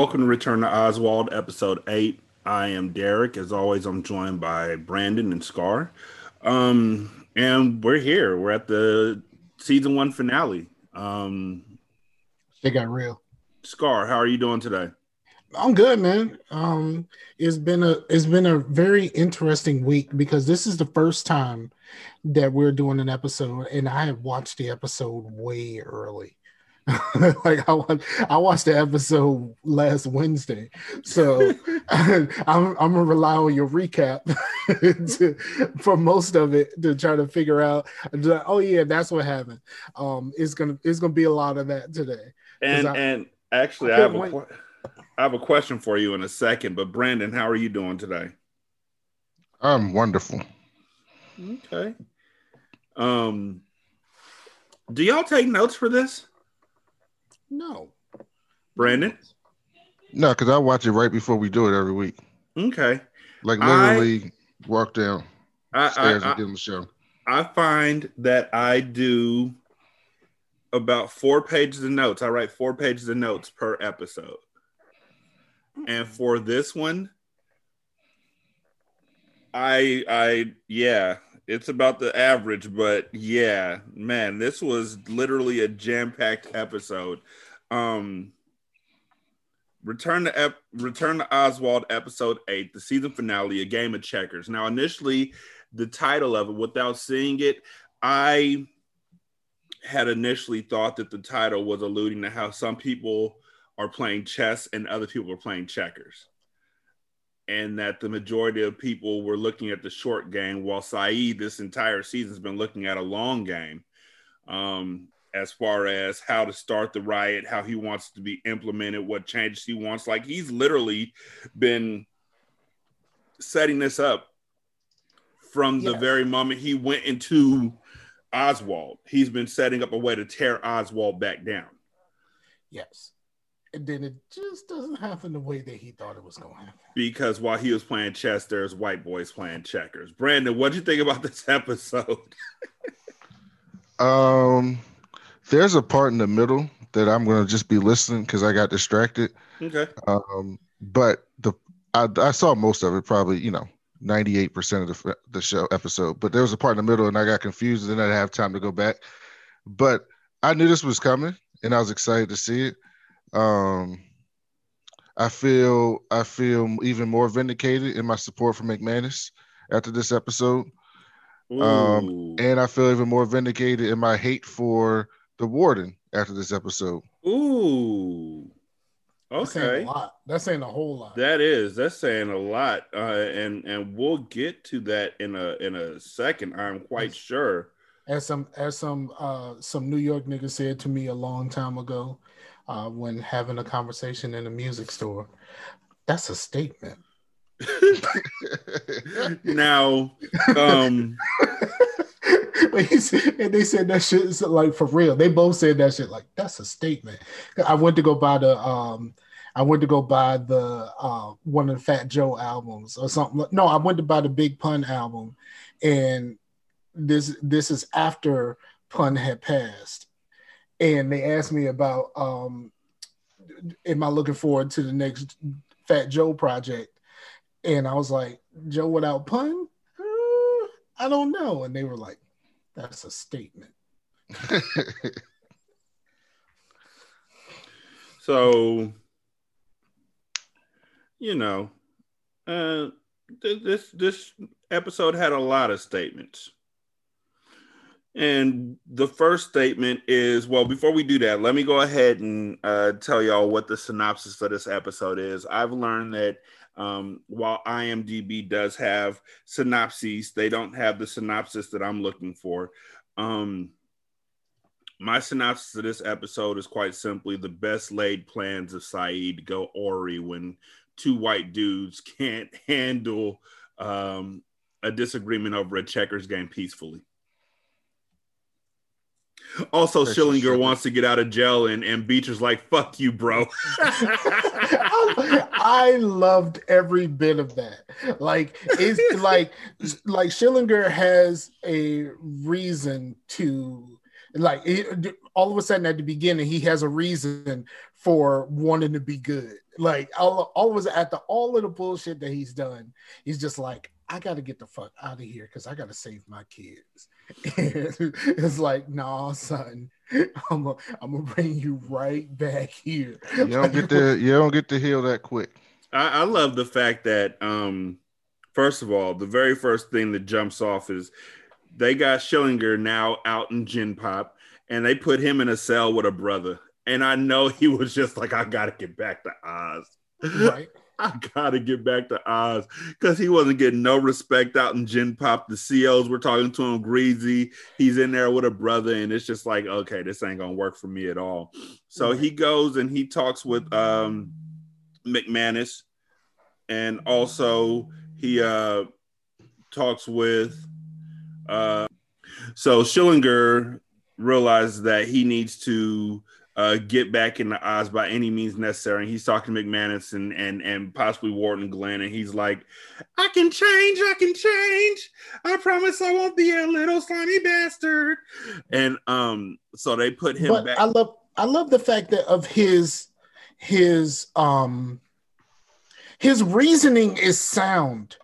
Welcome to Return to Oswald, episode eight. I am Derek. As always, I'm joined by Brandon and Scar. Um, and we're here. We're at the season one finale. Um, they got real. Scar, how are you doing today? I'm good, man. Um, it's been a it's been a very interesting week because this is the first time that we're doing an episode, and I have watched the episode way early. like I watched, I watched the episode last Wednesday, so I'm I'm gonna rely on your recap to, for most of it to try to figure out. Oh yeah, that's what happened. Um, it's gonna it's gonna be a lot of that today. And I, and actually, I, I have a I have a question for you in a second. But Brandon, how are you doing today? I'm wonderful. Okay. Um, do y'all take notes for this? No. Brandon? No, because I watch it right before we do it every week. Okay. Like literally I, walk down I, stairs I, and get on the show. I find that I do about four pages of notes. I write four pages of notes per episode. And for this one, I I yeah, it's about the average, but yeah, man, this was literally a jam-packed episode. Um Return to Ep- Return to Oswald episode 8, the season finale, a game of checkers. Now, initially, the title of it without seeing it, I had initially thought that the title was alluding to how some people are playing chess and other people are playing checkers and that the majority of people were looking at the short game, while Said this entire season has been looking at a long game, um, as far as how to start the riot, how he wants to be implemented, what changes he wants. Like he's literally been setting this up from the very moment he went into Oswald. He's been setting up a way to tear Oswald back down. Yes and then it just doesn't happen the way that he thought it was going to happen. Because while he was playing chess, there's white boys playing checkers. Brandon, what'd you think about this episode? um, there's a part in the middle that I'm going to just be listening because I got distracted. Okay. Um, but the I, I saw most of it, probably you know 98% of the the show episode. But there was a part in the middle, and I got confused, and then I have time to go back. But I knew this was coming, and I was excited to see it. Um, I feel I feel even more vindicated in my support for McManus after this episode. Um, and I feel even more vindicated in my hate for the warden after this episode. Ooh. Okay. That's saying a. That's saying a whole lot. That is. That's saying a lot. Uh, and and we'll get to that in a in a second. I'm quite sure. As some as some uh some New York nigga said to me a long time ago, uh, when having a conversation in a music store. That's a statement. now, um, and they said that shit is like for real. They both said that shit like that's a statement. I went to go buy the um, I went to go buy the uh, one of the Fat Joe albums or something. No, I went to buy the Big Pun album, and this this is after Pun had passed, and they asked me about um, am I looking forward to the next Fat Joe project? And I was like, Joe without pun? Uh, I don't know. And they were like, that's a statement. so, you know, uh, th- this this episode had a lot of statements. And the first statement is well, before we do that, let me go ahead and uh, tell y'all what the synopsis of this episode is. I've learned that um, while IMDb does have synopses, they don't have the synopsis that I'm looking for. Um, my synopsis of this episode is quite simply the best laid plans of Said go Ori when two white dudes can't handle um, a disagreement over a checkers game peacefully. Also, Schillinger wants to get out of jail, and, and Beecher's like, fuck you, bro. I loved every bit of that. Like, it's like, like Schillinger has a reason to Like it, all of a sudden at the beginning, he has a reason for wanting to be good. Like all, all of us after all of the bullshit that he's done, he's just like, I got to get the fuck out of here because I got to save my kids. And it's like, nah, son, I'm gonna I'm bring you right back here. You don't get to you don't get to heal that quick. I, I love the fact that um first of all, the very first thing that jumps off is they got Schillinger now out in Gen Pop and they put him in a cell with a brother. And I know he was just like, I gotta get back to Oz. Right. I gotta get back to Oz because he wasn't getting no respect out in Gen Pop. The COs were talking to him greasy. He's in there with a brother, and it's just like, okay, this ain't gonna work for me at all. So he goes and he talks with um, McManus, and also he uh, talks with. Uh, so Schillinger realizes that he needs to uh, get back in the Oz by any means necessary. And he's talking to McManus and and and possibly Warden Glynn, and he's like, "I can change, I can change. I promise I won't be a little slimy bastard." And um, so they put him but back. I love I love the fact that of his his um his reasoning is sound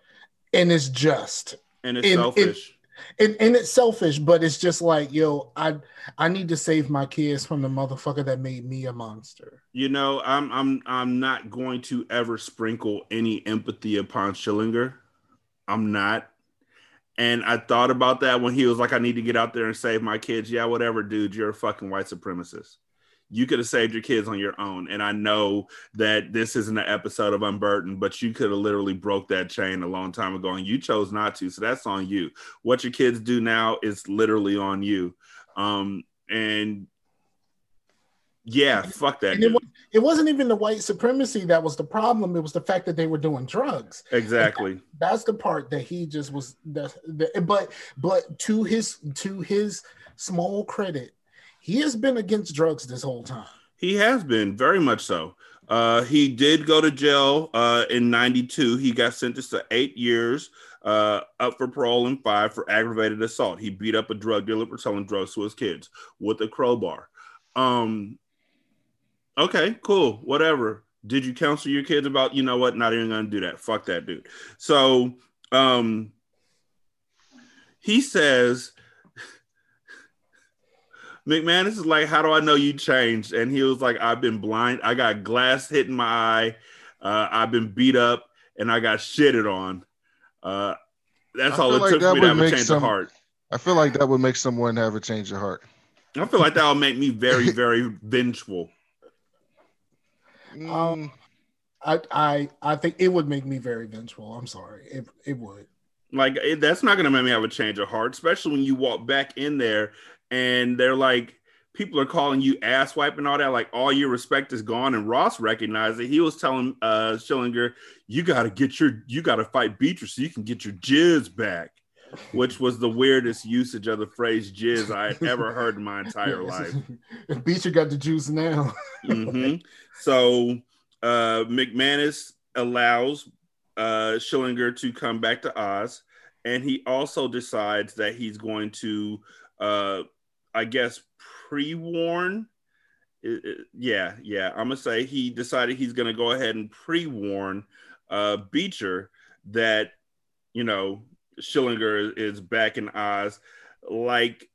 and is just and it's in- selfish. And, and it's selfish, but it's just like, yo, I I need to save my kids from the motherfucker that made me a monster. you know, I'm I'm I'm not going to ever sprinkle any empathy upon Schillinger. I'm not. And I thought about that when he was like, I need to get out there and save my kids. Yeah, whatever, dude. You're a fucking white supremacist. You could have saved your kids on your own. And I know that this isn't an episode of Unburdened, but you could have literally broke that chain a long time ago and you chose not to. So that's on you. What your kids do now is literally on you. Um, and yeah, fuck that. It, was, it wasn't even the white supremacy that was the problem. It was the fact that they were doing drugs. Exactly. That's the part that he just was. The, the, but but to his to his small credit, he has been against drugs this whole time. He has been very much so. Uh, he did go to jail uh, in '92. He got sentenced to eight years, uh, up for parole in five for aggravated assault. He beat up a drug dealer for selling drugs to his kids with a crowbar. Um, okay, cool, whatever. Did you counsel your kids about? You know what? Not even gonna do that. Fuck that dude. So, um, he says McManus is like, How do I know you changed? And he was like, I've been blind. I got glass hitting my eye. Uh, I've been beat up and I got shitted on. Uh, that's I all it like took that for me to have a change some- of heart. I feel like that would make someone have a change of heart. I feel like that will make me very, very vengeful. Mm, I I I think it would make me very vengeful. I'm sorry, it it would. Like it, that's not gonna make me have a change of heart, especially when you walk back in there and they're like, people are calling you ass wipe and all that. Like all your respect is gone. And Ross recognized it. He was telling uh Schillinger, you gotta get your you gotta fight Beatrice so you can get your jizz back. Which was the weirdest usage of the phrase jizz I had ever heard in my entire life. Beecher got the juice now. hmm So uh, McManus allows uh, Schillinger to come back to Oz, and he also decides that he's going to, uh, I guess, pre-warn. I- I- yeah, yeah. I'm gonna say he decided he's gonna go ahead and pre-warn uh, Beecher that you know Schillinger is back in Oz, like,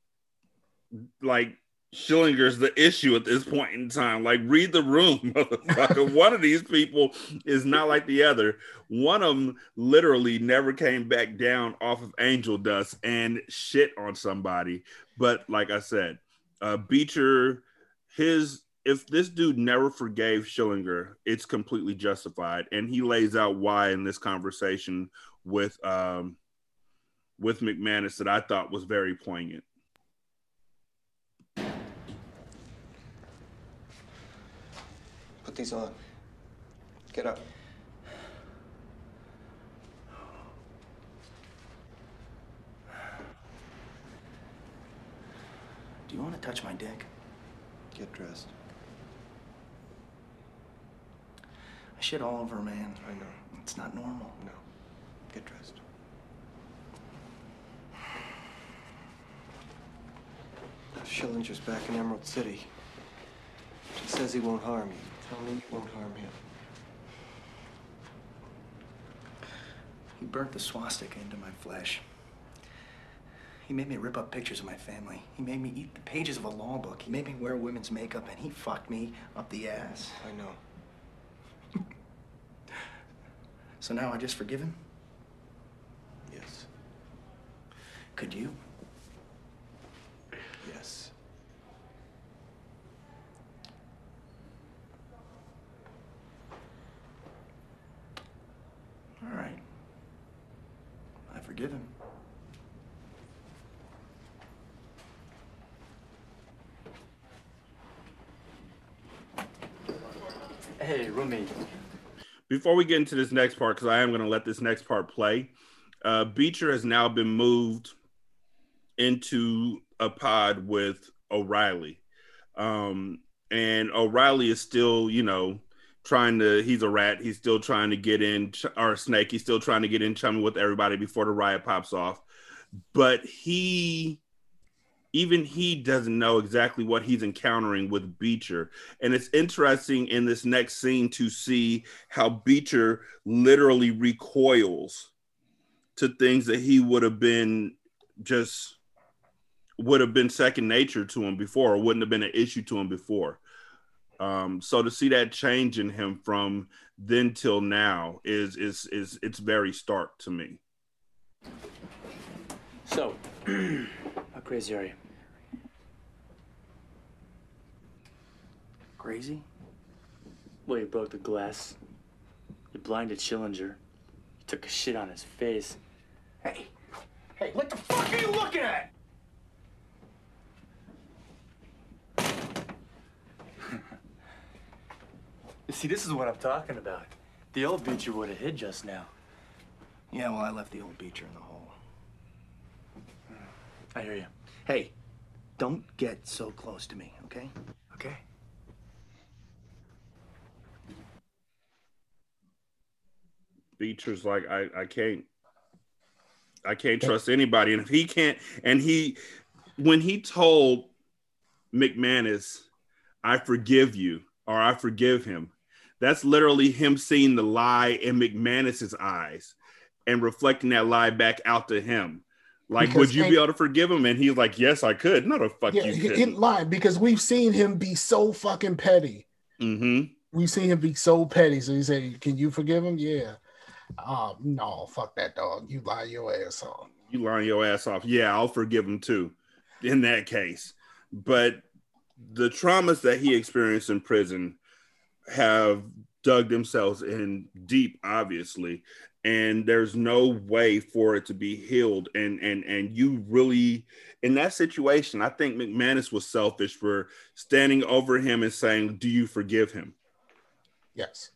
like Schillinger's the issue at this point in time. Like, read the room, motherfucker. One of these people is not like the other. One of them literally never came back down off of angel dust and shit on somebody. But like I said, uh, Beecher, his if this dude never forgave Schillinger, it's completely justified, and he lays out why in this conversation with um with McManus that I thought was very poignant. Put these on. Get up. Do you want to touch my dick? Get dressed. I shit all over, man. I know. It's not normal. No. Get dressed. Schillinger's back in Emerald City. He says he won't harm you. Tell me he won't harm him. He burnt the swastika into my flesh. He made me rip up pictures of my family. He made me eat the pages of a law book. He made me wear women's makeup, and he fucked me up the ass. I know. So now I just forgive him? Yes. Could you? Yes. All right. I forgive. Hey, roommate. Before we get into this next part, because I am going to let this next part play, uh, Beecher has now been moved into a pod with O'Reilly. Um, and O'Reilly is still, you know, trying to, he's a rat. He's still trying to get in, or snake. He's still trying to get in chummy with everybody before the riot pops off. But he, even he doesn't know exactly what he's encountering with Beecher. And it's interesting in this next scene to see how Beecher literally recoils to things that he would have been just would have been second nature to him before or wouldn't have been an issue to him before. Um, so to see that change in him from then till now is is is it's very stark to me. So, how crazy are you? Crazy? Well, you broke the glass. You blinded Schillinger. You took a shit on his face. Hey, hey, what the fuck are you looking at? See, this is what I'm talking about. The old Beecher would have hid just now. Yeah, well, I left the old Beecher in the hole. I hear you. Hey, don't get so close to me, okay? Okay. Beecher's like, I, I can't, I can't trust anybody. And if he can't, and he, when he told McManus, I forgive you, or I forgive him, that's literally him seeing the lie in McManus's eyes and reflecting that lie back out to him. Like, Because would you be able to forgive him? And he's like, Yes, I could. No, the fuck Yeah, you he, he lied because we've seen him be so fucking petty. mm-hmm. We've seen him be so petty. So he said, "Can you forgive him?" Yeah. Um, no, fuck that dog. You lie your ass off. you lying your ass off. Yeah, I'll forgive him too in that case. But the traumas that he experienced in prison have dug themselves in deep, obviously, and there's no way for it to be healed. And and and you really in that situation, I think McManus was selfish for standing over him and saying, "Do you forgive him?" Yes.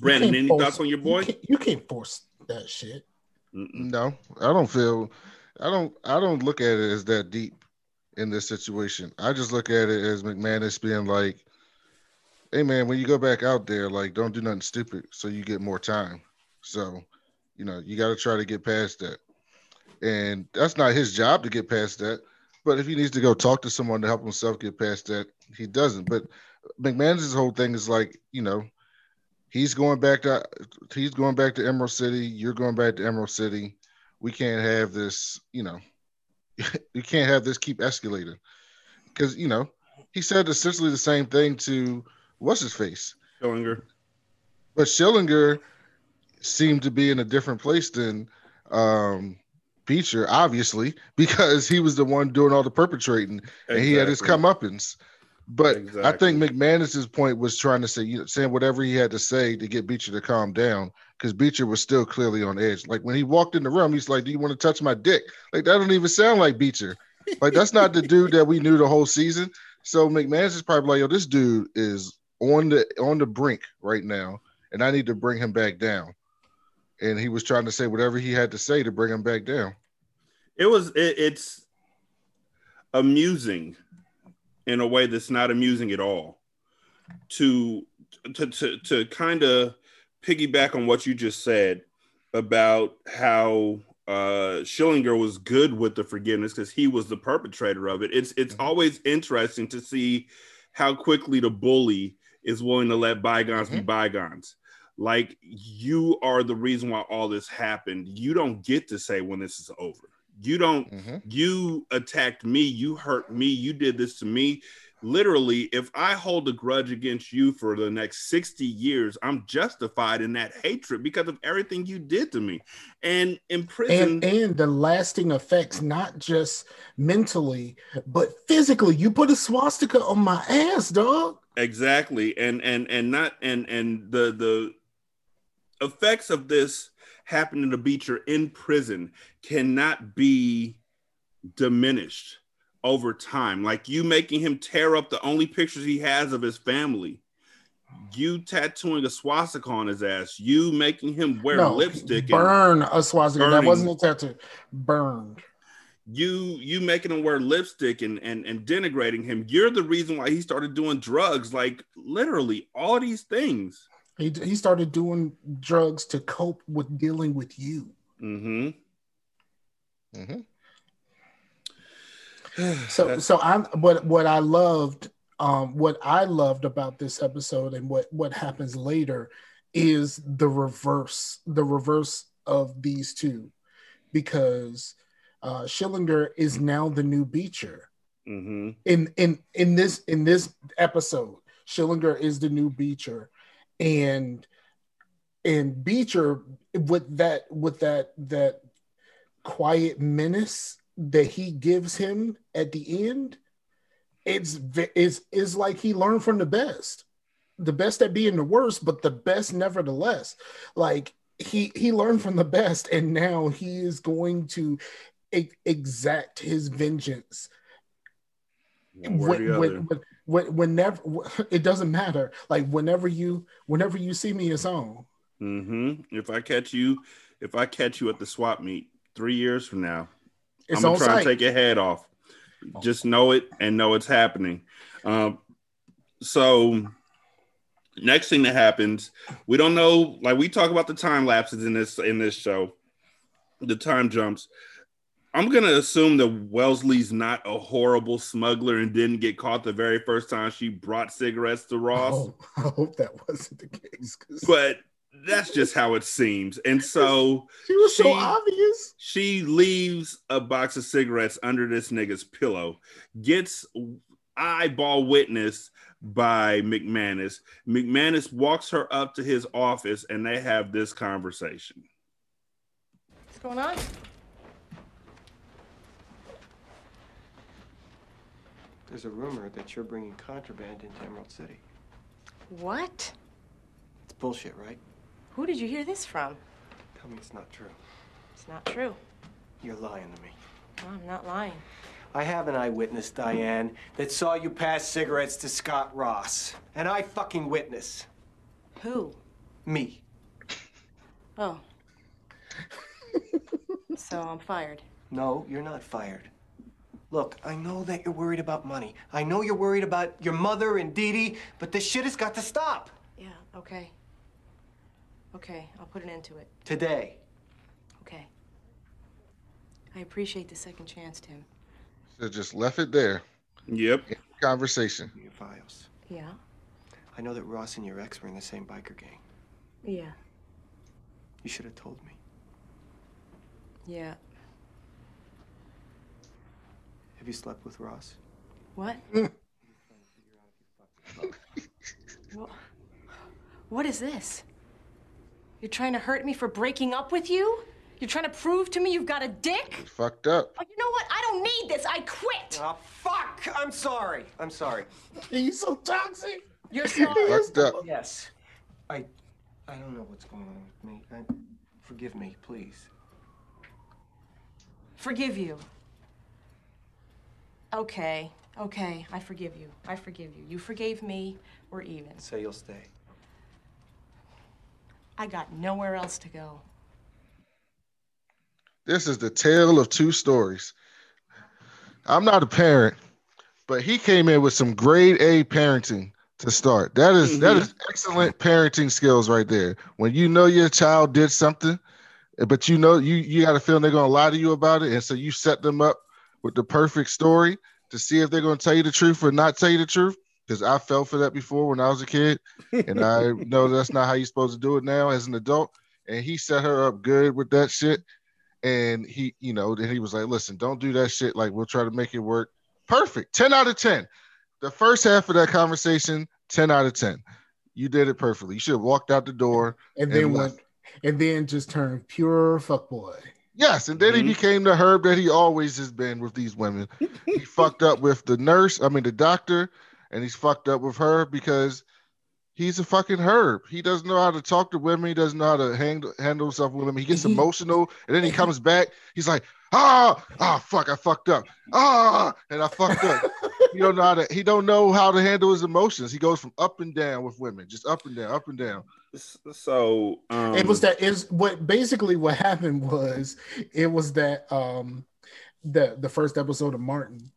Brandon, any force- thoughts on your boy? You can't, you can't force that shit. Mm-mm. No, I don't feel I don't I don't look at it as that deep in this situation. I just look at it as McManus being like, Hey man, when you go back out there, like don't do nothing stupid so you get more time. So, you know, you gotta try to get past that. And that's not his job to get past that. But if he needs to go talk to someone to help himself get past that, he doesn't. But McManus's whole thing is like, you know, he's going back to he's going back to Emerald City. You're going back to Emerald City. We can't have this, you know, you can't have this keep escalating. Because, you know, he said essentially the same thing to what's his face. Schillinger. But Schillinger seemed to be in a different place than um Beecher, obviously, because he was the one doing all the perpetrating and he had his Exactly. comeuppance. But I think McManus's point was trying to say, you know, saying whatever he had to say to get Beecher to calm down, because Beecher was still clearly on edge. Like when he walked in the room, he's like, "Do you want to touch my dick?" Like that don't even sound like Beecher. Like that's not the dude that we knew the whole season. So McManus is probably like, "Yo, this dude is on the on the brink right now, and I need to bring him back down." And he was trying to say whatever he had to say to bring him back down. it was it, it's amusing in a way that's not amusing at all to to to, to kind of piggyback on what you just said about how uh Schillinger was good with the forgiveness because he was the perpetrator of it. It's it's always interesting to see how quickly the bully is willing to let bygones be Mhm. bygones. Like you are the reason why all this happened. You don't get to say when this is over. You don't Mhm. you attacked me, you hurt me, you did this to me. Literally, if I hold a grudge against you for the next 60 years, I'm justified in that hatred because of everything you did to me. And in prison, and and the lasting effects, not just mentally, but physically. You put a swastika on my ass, dog. Exactly. And and and not and and the the effects of this happening to Beecher in prison cannot be diminished over time. Like you making him tear up the only pictures he has of his family. You tattooing a swastika on his ass. You making him wear no, lipstick. And burn a swastika. That burning. wasn't a tattoo. Burned. You you making him wear lipstick and, and and denigrating him. You're the reason why he started doing drugs. Like literally all these things. He he started doing drugs to cope with dealing with you. Mm-hmm. Mhm. So so I'm what what I loved um what I loved about this episode and what what happens later is the reverse the reverse of these two because uh Schillinger is now the new Beecher. Mm-hmm. in in in this in this episode Schillinger is the new Beecher. And and Beecher with that with that that quiet menace that he gives him at the end it's ve- is is like he learned from the best. The best at being the worst but the best nevertheless. Like he he learned from the best and now he is going to exact his vengeance One way or when, when, when, when, whenever it doesn't matter like whenever you whenever you see me it's on Mm-hmm. If I catch you, if I catch you at the swap meet three years from now, it's I'm gonna try site and take your head off. Just know it and know it's happening. Um, so next thing that happens, we don't know. Like we talk about the time lapses in this in this show, the time jumps. I'm gonna assume that Wellesley's not a horrible smuggler and didn't get caught the very first time she brought cigarettes to Ross. Oh, I hope that wasn't the case 'cause But that's just how it seems. And so she was so obvious she leaves a box of cigarettes under this nigga's pillow, gets eyeball witness by McManus. McManus walks her up to his office and they have this conversation. What's going on? There's a rumor that you're bringing contraband into Emerald City. What? It's bullshit, right? Who did you hear this from? Tell me it's not true. It's not true. You're lying to me. No, I'm not lying. I have an eyewitness, Diane, that saw you pass cigarettes to Scott Ross. An I fucking witness. Who? Me. Oh. so I'm fired. No, you're not fired. Look, I know that you're worried about money. I know you're worried about your mother and Dee Dee, but this shit has got to stop. Yeah, okay. Okay, I'll put an end to it. Today. Okay. I appreciate the second chance, Tim. So just left it there. Yep. Conversation. Your files. Yeah? I know that Ross and your ex were in the same biker gang. Yeah. You should have told me. Yeah. Have you slept with Ross? What? Wha- what is this? You're trying to hurt me for breaking up with you? You're trying to prove to me you've got a dick? Fucked up. Oh, you know what? I don't need this. I quit. Oh, fuck! I'm sorry. I'm sorry. Are you so toxic You're sorry. Fucked up. Yes. I I don't know what's going on with me. I, forgive me, please. forgive you. Okay, okay, I forgive you. I forgive you. You forgave me. We're even. Say you'll stay. I got nowhere else to go. This is the tale of two stories. I'm not a parent, but he came in with some grade A parenting to start. That is- that is mm-hmm. excellent parenting skills right there. When you know your child did something but you know you you got a feeling they're gonna lie to you about it, and so you set them up with the perfect story to see if they're gonna tell you the truth or not tell you the truth. Because I fell for that before when I was a kid, and I know that's not how you're supposed to do it now as an adult. And he set her up good with that shit, and he, you know, then he was like, "Listen, don't do that shit. Like we'll try to make it work." Perfect, ten out of ten. The first half of that conversation, ten out of ten. You did it perfectly. You should have walked out the door And then left. went and then just turned pure fuckboy. Yes, and then Mhm. he became the herb that he always has been with these women. he fucked up with the nurse, I mean the doctor, and he's fucked up with her because he's a fucking herb. He doesn't know how to talk to women. He doesn't know how to handle handle himself with women. He gets emotional, and then he comes back. He's like, ah, ah, fuck, I fucked up. Ah, and I fucked up. he don't know how to. He don't know how to handle his emotions. He goes from up and down with women, just up and down, up and down. So um, it was that is what basically what happened was it was that um the the first episode of Martin.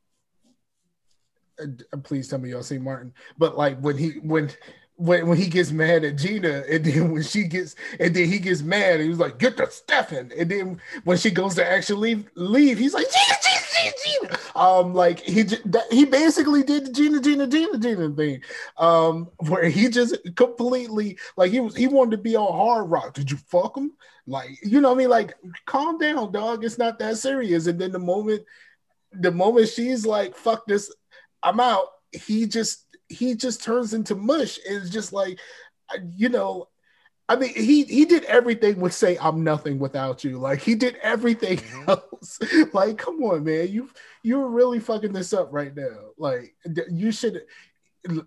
Uh, please tell me y'all see Martin, but like when he when when when he gets mad at Gina, and then when she gets and then he gets mad, he was like, "Get the Stefan," and then when she goes to actually leave, leave he's like, "Gina, Gina, Gina, Gina." Um, like he he basically did the Gina, Gina, Gina, Gina thing, um, where he just completely like he was he wanted to be on hard rock. Did you fuck him? Like you know what I mean? Like calm down, dog. It's not that serious. And then the moment the moment she's like, "Fuck this," I'm out. He just he just turns into mush. It's just like, you know, I mean, he he did everything with say I'm nothing without you. Like he did everything mm-hmm. else. like, come on, man, you you're really fucking this up right now. Like you should,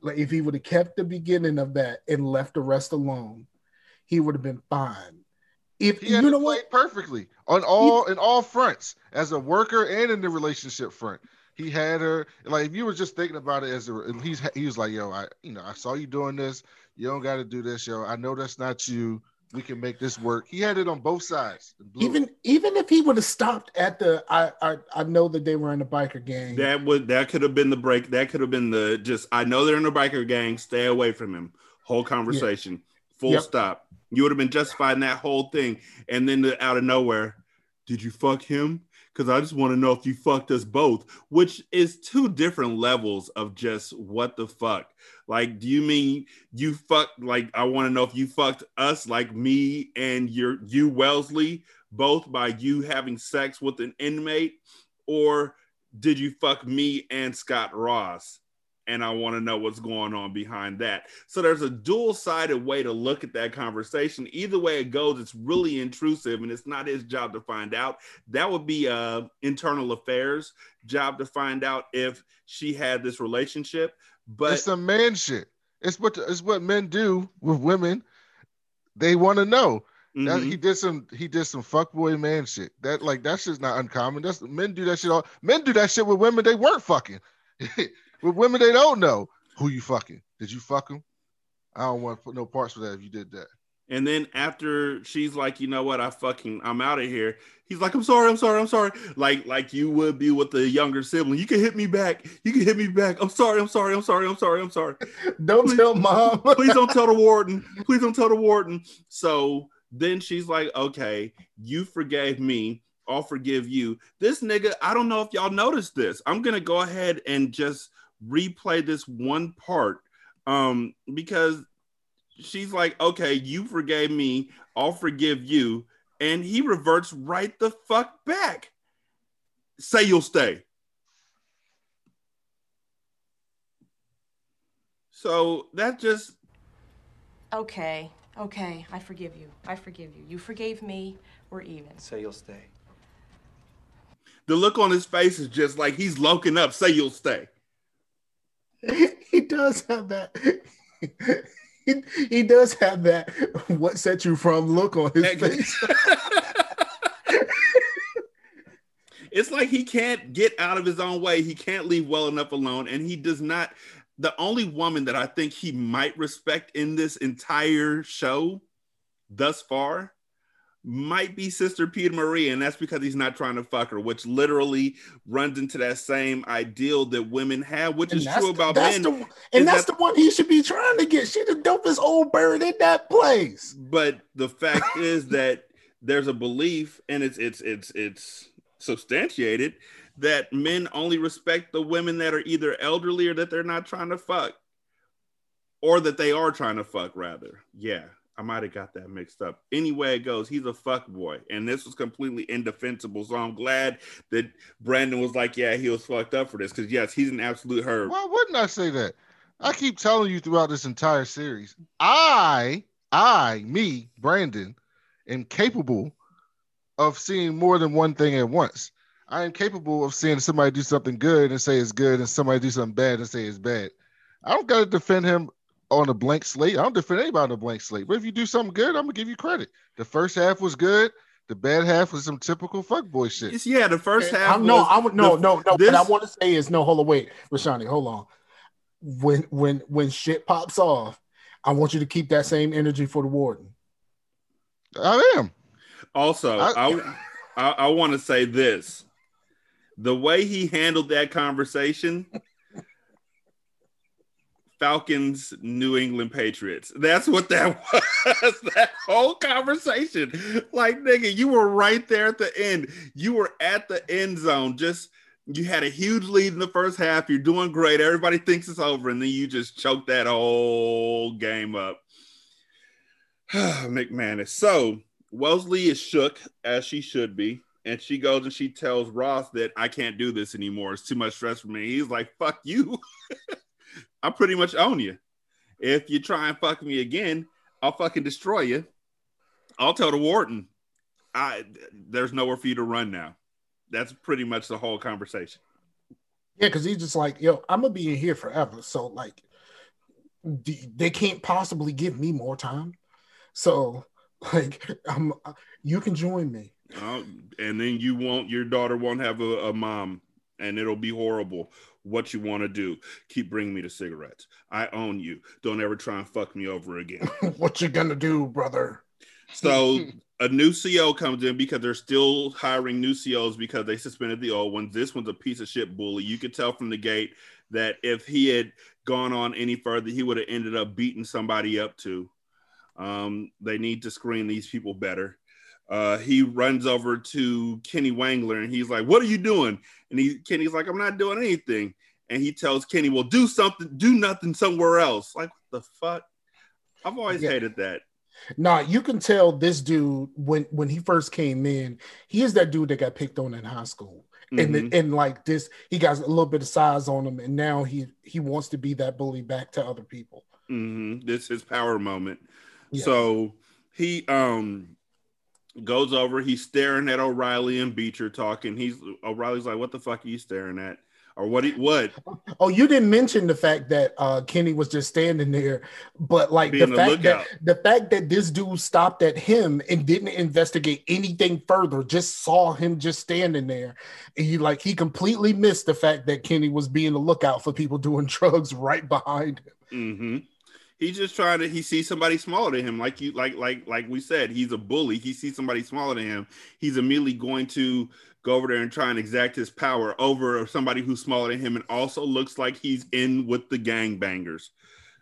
like, if he would have kept the beginning of that and left the rest alone, he would have been fine. If He you know what, perfectly on all in all fronts as a worker and in the relationship front. He had her like if you were just thinking about it as a he's he was like yo I you know I saw you doing this you don't got to do this yo I know that's not you we can make this work. He had it on both sides. and it. even even if he would have stopped at the, I I I know that they were in a biker gang. that would that could have been the break. That could have been the just. I know they're in a biker gang. Stay away from him. Whole conversation. Full Yep. stop. You would have been justified in that whole thing, and then the, out of nowhere, did you fuck him? Because I just want to know if you fucked us both, which is two different levels of just what the fuck. Like, do you mean you fucked? Like, I want to know if you fucked us, like me and your you Wellesley, both by you having sex with an inmate, or did you fuck me and Scott Ross? And I want to know what's going on behind that. So there's a dual sided way to look at that conversation. Either way it goes, it's really intrusive and it's not his job to find out. That would be uh, internal affairs job to find out if she had this relationship. But it's some man shit. It's what it's what men do with women. They want to know. That, mhm. he did some he did some fuckboy man shit. That like that shit's not uncommon. That's men do that shit all men do that shit with women they weren't fucking. with women they don't know who you fucking. Did you fuck him? I don't want to put no parts for that if you did that. And then after she's like, you know what, I fucking I'm out of here. He's like, I'm sorry, I'm sorry, I'm sorry. Like, like you would be with the younger sibling. You can hit me back. You can hit me back. I'm sorry, I'm sorry, I'm sorry, I'm sorry, I'm sorry. Don't tell mom. Please don't tell the warden. Please don't tell the warden. So then she's like, okay, you forgave me. I'll forgive you. This nigga, I don't know if y'all noticed this. I'm gonna go ahead and just replay this one part. Um, because she's like, okay, you forgave me, I'll forgive you. And he reverts right the fuck back. Say you'll stay. So that just Okay, okay, I forgive you. I forgive you. You forgave me. We're even. Say you'll stay. the look on his face is just like he's loking up. Say you'll stay. he does have that. He, he does have that. What set you from look on his face. it's like he can't get out of his own way. He can't leave well enough alone, and he does not. The only woman that I think he might respect in this entire show thus far might be Sister Peter Marie, and that's because he's not trying to fuck her, which literally runs into that same ideal that women have, which And is true the- about men. the- and that's that- the one he should be trying to get. She the dopest old bird in that place. But the fact is that there's a belief, and it's it's it's it's substantiated that men only respect the women that are either elderly or that they're not trying to fuck, or that they are trying to fuck rather. Yeah, I might have got that mixed up. Anyway, it goes, he's a fuck boy, and this was completely indefensible. So I'm glad that Brandon was like, yeah, he was fucked up for this because yes, he's an absolute herb. Why wouldn't I say that? I keep telling you throughout this entire series, I, I, me, Brandon, am capable of seeing more than one thing at once. I am capable of seeing somebody do something good and say it's good, and somebody do something bad and say it's bad. I don't got to defend him on a blank slate. I don't defend anybody on a blank slate. But if you do something good, I'm gonna give you credit. The first half was good. The bad half was some typical fuckboy shit. It's- yeah, the first half. I'm, no, I would no, the- no, no. this- What I want to say is no. Hold on, wait, Rashani, hold on. When when when shit pops off, I want you to keep that same energy for the warden. I am. Also, I- I I, I want to say this: the way he handled that conversation, Falcons, New England Patriots. That's what that was. that whole conversation, like nigga, you were right there at the end. You were at the end zone. Just you had a huge lead in the first half. You're doing great. Everybody thinks it's over, and then you just choked that whole game up. McManus. So Wellesley is shook as she should be. And she goes and she tells Ross that I can't do this anymore. It's too much stress for me. He's like, fuck you. I pretty much own you. If you try and fuck me again, I'll fucking destroy you. I'll tell the warden. I there's nowhere for you to run now. That's pretty much the whole conversation. Yeah, because he's just like, yo, I'm gonna be in here forever. So like, they can't possibly give me more time. So like, I'm, you can join me. Uh, and then you won't your daughter won't have a, a mom and it'll be horrible what you want to do. Keep bringing me the cigarettes. I own you. Don't ever try and fuck me over again. What you gonna do, brother? so a new co comes in because they're still hiring new cos because they suspended the old ones. This one's a piece of shit bully. You could tell from the gate that if he had gone on any further he would have ended up beating somebody up too. Um, they need to screen these people better uh, he runs over to Kenny Wangler and he's like, "What are you doing?" And he Kenny's like, "I'm not doing anything." And he tells Kenny, "Well, do something, do nothing somewhere else." Like, what the fuck? I've always Yeah. hated that. Nah, you can tell this dude when when he first came in, he is that dude that got picked on in high school. And Mhm. the, and like this, he got a little bit of size on him, and now he he wants to be that bully back to other people. Mhm. This is his power moment. Yeah. So he um goes over. He's staring at O'Reilly and Beecher talking. He's O'Reilly's like, "What the fuck are you staring at?" Or what? He, what? Oh, you didn't mention the fact that uh, Kenny was just standing there, but like Being the fact that the fact that this dude stopped at him and didn't investigate anything further, just saw him just standing there. And he like he completely missed the fact that Kenny was being a lookout for people doing drugs right behind him. hmm He's just trying to. He sees somebody smaller than him, like you, like like like we said. He's a bully. He sees somebody smaller than him. He's immediately going to go over there and try and exact his power over somebody who's smaller than him, and also looks like he's in with the gang bangers.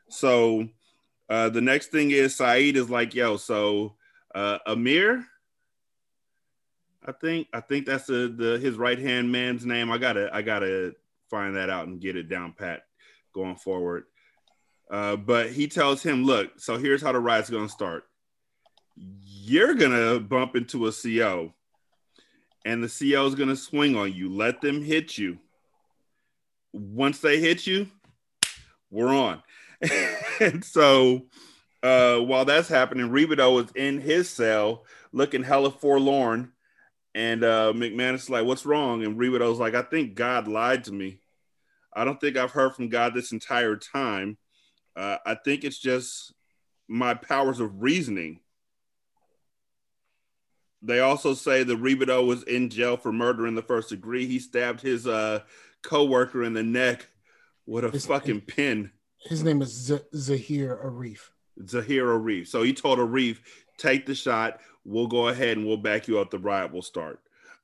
So uh, the next thing is Said is like, "Yo, so uh, Amir." I think I think that's the, the his right hand man's name. I gotta I gotta find that out and get it down pat going forward. Uh, but he tells him, "Look, so here's how the ride's going to start. You're gonna bump into a CO, and the CO is going to swing on you. Let them hit you. Once they hit you, we're on." and so, uh, while that's happening, Rebadow is in his cell, looking hella forlorn. And uh, McManus is like, "What's wrong?" And Rebadow's like, "I think God lied to me. I don't think I've heard from God this entire time." Uh, I think it's just my powers of reasoning. They also say that Rebadow was in jail for murder in the first degree. He stabbed his uh, co-worker in the neck with a His- fucking pin. His name is Z- Zahir Arif. Zahira Reef. So he told Arif, take the shot. We'll go ahead and we'll back you up. The riot will start.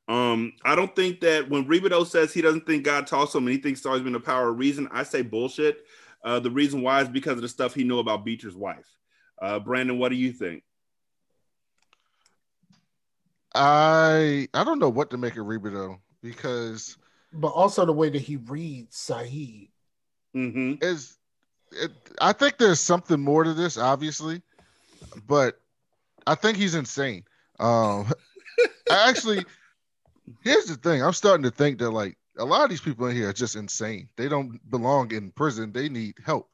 Um, I don't think that when Rebadow says he doesn't think God talks to him and he thinks it's always been the power of reason, I say bullshit. Uh, the reason why is because of the stuff he knew about Beecher's wife. Uh, Brandon, what do you think? I I don't know what to make of Reba though because But also the way that he reads Said. hmm is it, I think there's something more to this, obviously, but I think he's insane. Um, I actually, here's the thing: I'm starting to think that like a lot of these people in here are just insane. They don't belong in prison. They need help.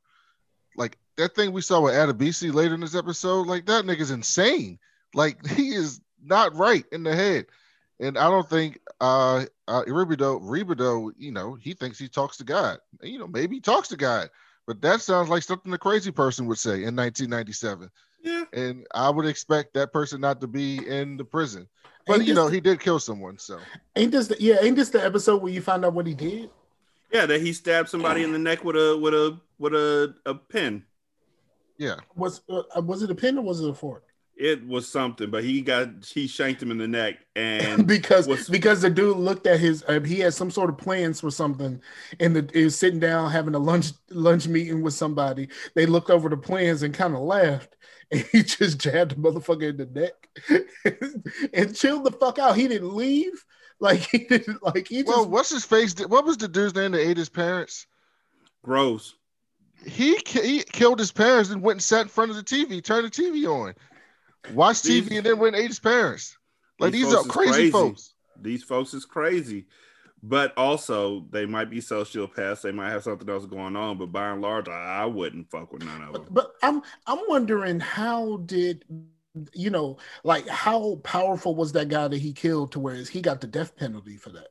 Like that thing we saw with Adebisi later in this episode, like that nigga's insane. Like he is not right in the head. And I don't think uh uh Rebadow, Rebadow, you know, he thinks he talks to God. You know, maybe he talks to God, but that sounds like something a crazy person would say in 1997. Yeah. And I would expect that person not to be in the prison. But Ain't you know, the- he did kill someone, so Ain't this the yeah? Ain't this the episode where you find out what he did? Yeah, that he stabbed somebody in the neck with a with a with a, a pin. yeah. Was uh, was it a pin or was it a fork? It was something, but he got he shanked him in the neck and because was- because the dude looked at his uh, he had some sort of plans for something and the he was sitting down having a lunch lunch meeting with somebody they looked over the plans and kind of laughed and he just jabbed the motherfucker in the neck and chilled the fuck out he didn't leave like he didn't like he just Well, what's his face? What was the dude's name that ate his parents? gross. He, he killed his parents and went and sat in front of the TV, turned the TV on, watched These- TV, and then went and ate his parents. Like These these, are crazy, crazy. folks. These folks is crazy. But also they might be sociopaths, they might have something else going on, but by and large, I, I wouldn't fuck with none of them. But, but I'm I'm wondering how did you know like how powerful was that guy that he killed to where he got the death penalty for that?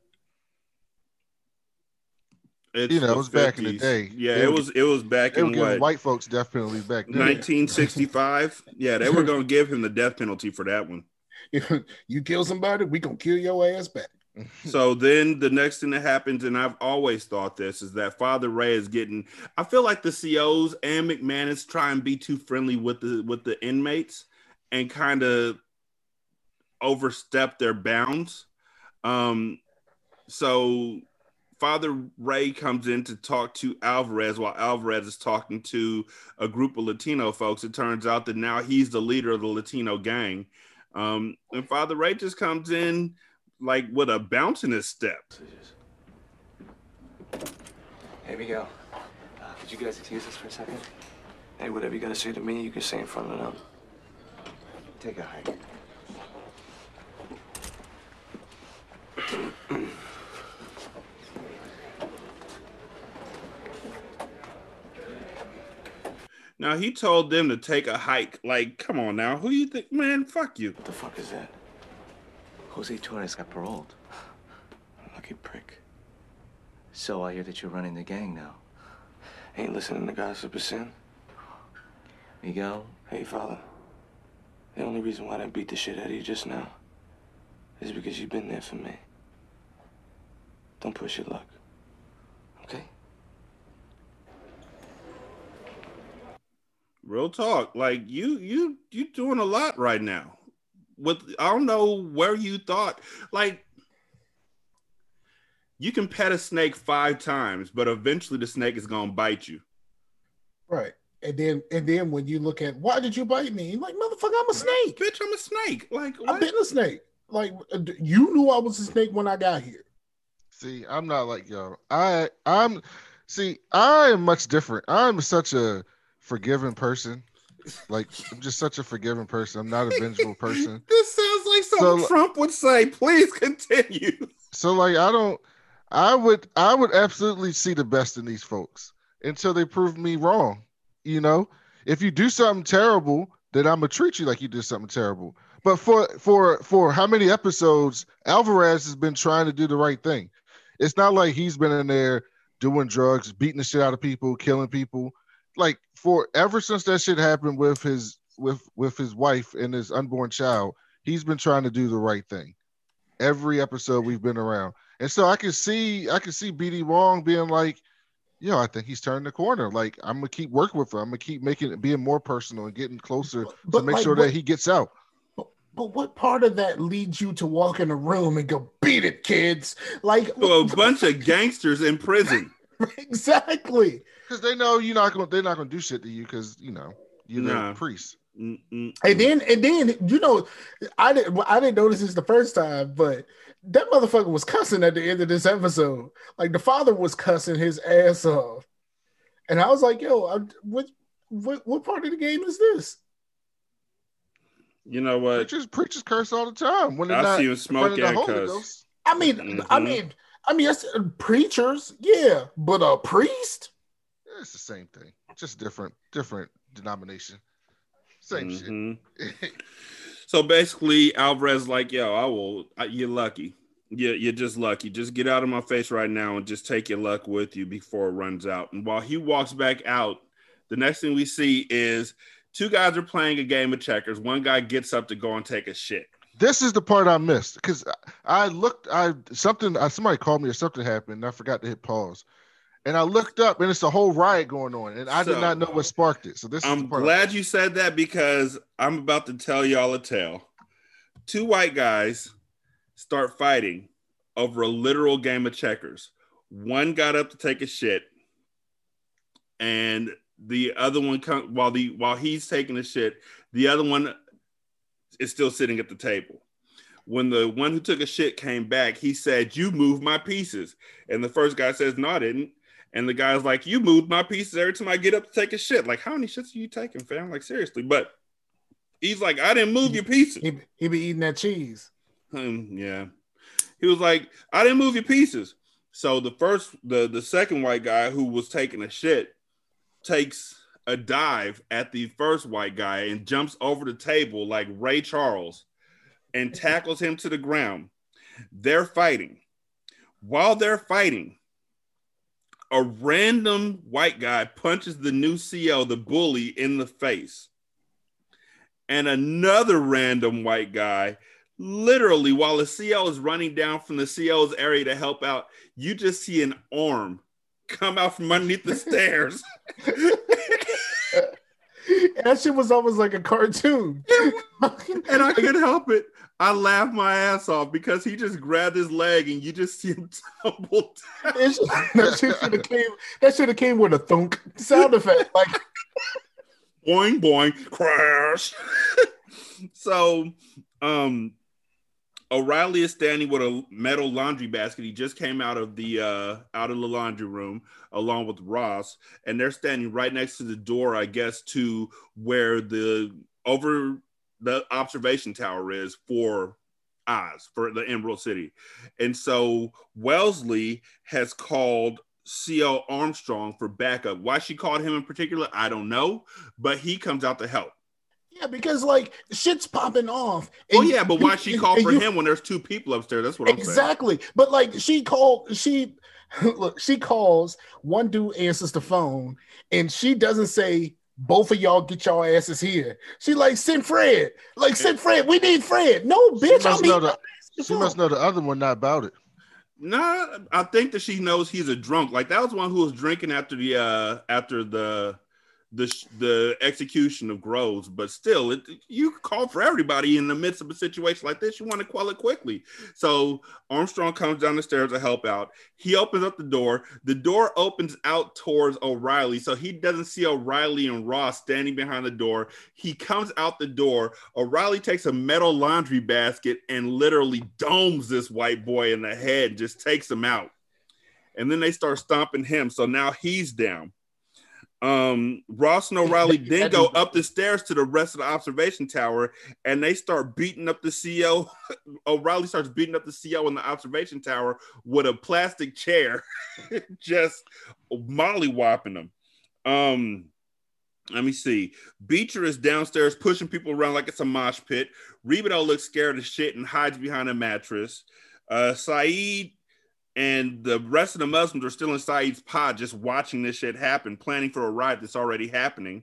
It's You know, it was back in the day. Yeah, They it was it was back They were in giving what white folks death penalties back then. 1965. Yeah, they were gonna give him the death penalty for that one. you kill somebody, we gonna kill your ass back. So then the next thing that happens, and I've always thought this, is that Father Ray is getting. I feel like the COs and McManus try and be too friendly with the with the inmates and kind of overstep their bounds. Um, so Father Ray comes in to talk to Alvarez while Alvarez is talking to a group of Latino folks. It turns out that now he's the leader of the Latino gang. Um, and Father Ray just comes in like with a bounce in his step. Here we go. Uh, could you guys excuse us for a second? Hey, whatever you gotta say to me, you can say in front of them. Take a hike. Now he told them to take a hike. Like, come on now, who you think, man? Fuck you. What the fuck is that? Jose Torres got paroled. Lucky prick. So I hear that you're running the gang now. Ain't listening to gossip is sin. Miguel? Hey, father. The only reason why I didn't beat the shit out of you just now is because you've been there for me. Don't push your luck. Okay? Real talk. Like you, you, you doing a lot right now. With I don't know where you thought. Like you can pet a snake five times, but eventually the snake is gonna bite you. Right. And then and then when you look at why did you bite me? You're like, motherfucker, I'm a snake. Bitch, I'm a snake. Like I've what? been a snake. Like you knew I was a snake when I got here. See, I'm not like y'all. I I'm see, I am much different. I'm such a forgiving person. Like I'm just such a forgiving person. I'm not a vengeful person. This sounds like something So- Trump would say. Please continue. So like I don't I would I would absolutely see the best in these folks until they prove me wrong. You know, if you do something terrible, then I'm gonna treat you like you did something terrible. But for for for how many episodes Alvarez has been trying to do the right thing. It's not like he's been in there doing drugs, beating the shit out of people, killing people. Like for ever since that shit happened with his with with his wife and his unborn child, he's been trying to do the right thing. Every episode we've been around. And so I can see I can see BD Wong being like, yo, I think he's turning the corner. Like I'm gonna keep working with him. I'm gonna keep making it being more personal and getting closer But to make like, sure what- that he gets out. But, but what part of that leads you to walk in a room and go beat it, kids? Like To a bunch of gangsters in prison. exactly. Because they know you're not gonna they're not gonna do shit to you because you know you're Nah. the priest. Mm-mm. And then and then you know, I didn't I didn't notice this the first time, but that motherfucker was cussing at the end of this episode. Like the father was cussing his ass off, and I was like, "Yo, I, what, what what part of the game is this?" You know what? Preachers, preachers curse all the time when they're I not see him smoke running the and Holy cuss. Ghost. I mean, I Mhm. mean, I mean, that's, uh, preachers, yeah, but a priest. It's the same thing, just different, different denomination. Same Mhm. shit. So basically, Alvarez like, yo, I will. I, you're lucky. Yeah, you're just lucky. Just get out of my face right now and just take your luck with you before it runs out. And while he walks back out, the next thing we see is two guys are playing a game of checkers. One guy gets up to go and take a shit. This is the part I missed because I looked. I something. I, somebody called me or something happened. And I forgot to hit pause, and I looked up, and it's a whole riot going on, and I So, did not know what sparked it. So this. I'm glad you said that because I'm about to tell y'all a tale. Two white guys start fighting over a literal game of checkers. One got up to take a shit, and the other one come while the while he's taking a shit, the other one is still sitting at the table. When the one who took a shit came back, he said, "You moved my pieces," and the first guy says, "No, I didn't." And the guy's like, "You moved my pieces every time I get up to take a shit. Like, how many shits are you taking, fam? Like, seriously." But he's like, "I didn't move your pieces." He he be eating that cheese. Hmm, yeah. He was like, I didn't move your pieces. So the first, the the second white guy who was taking a shit takes a dive at the first white guy and jumps over the table like Ray Charles and tackles him to the ground. They're fighting. While they're fighting, a random white guy punches the new CO, the bully, in the face. And another random white guy literally while the CO is running down from the CO's area to help out, you just see an arm come out from underneath the stairs. That shit was almost like a cartoon. and I couldn't help it. I laughed my ass off because he just grabbed his leg and you just see him tumble down. That shit should have came. That should have came with a thunk sound effect. Like boing boing crash so um o'reilly is standing with a metal laundry basket he just came out of the uh out of the laundry room along with ross and they're standing right next to the door i guess to where the over the observation tower is for Oz for the Emerald City. And so Wellesley has called CL Armstrong for backup. Why she called him in particular, I don't know, but he comes out to help. yeah, because like shit's popping off. Oh yeah, but why she called for you- him when there's two people upstairs? That's what I'm saying. Exactly. But like she called, she look, she calls, one dude answers the phone, and she doesn't say, both of y'all get y'all asses here. She like send Fred. Like send Fred. We need Fred. No, She bitch. I must, mean, know the, she must know the other one not about it. Nah, I think that she knows he's a drunk. Like that was one who was drinking after the uh after the the the execution of Groves, but still, it, you call for everybody in the midst of a situation like this. You want to quell it quickly. So Armstrong comes down the stairs to help out. He opens up the door. The door opens out towards O'Reilly, so he doesn't see O'Reilly and Ross standing behind the door. He comes out the door. O'Reilly takes a metal laundry basket and literally domes this white boy in the head, just takes him out. And then they start stomping him. So now he's down. Um, Ross and O'Reilly then go up the stairs to the rest of the observation tower and they start beating up the CEO. O'Reilly starts beating up the CEO in the observation tower with a plastic chair, just mollywopping them. Um, let me see. Beecher is downstairs pushing people around like it's a mosh pit. Rebadow looks scared as shit and hides behind a mattress. Uh, Said and the rest of the Muslims are still in Said's pod, just watching this shit happen, planning for a riot that's already happening.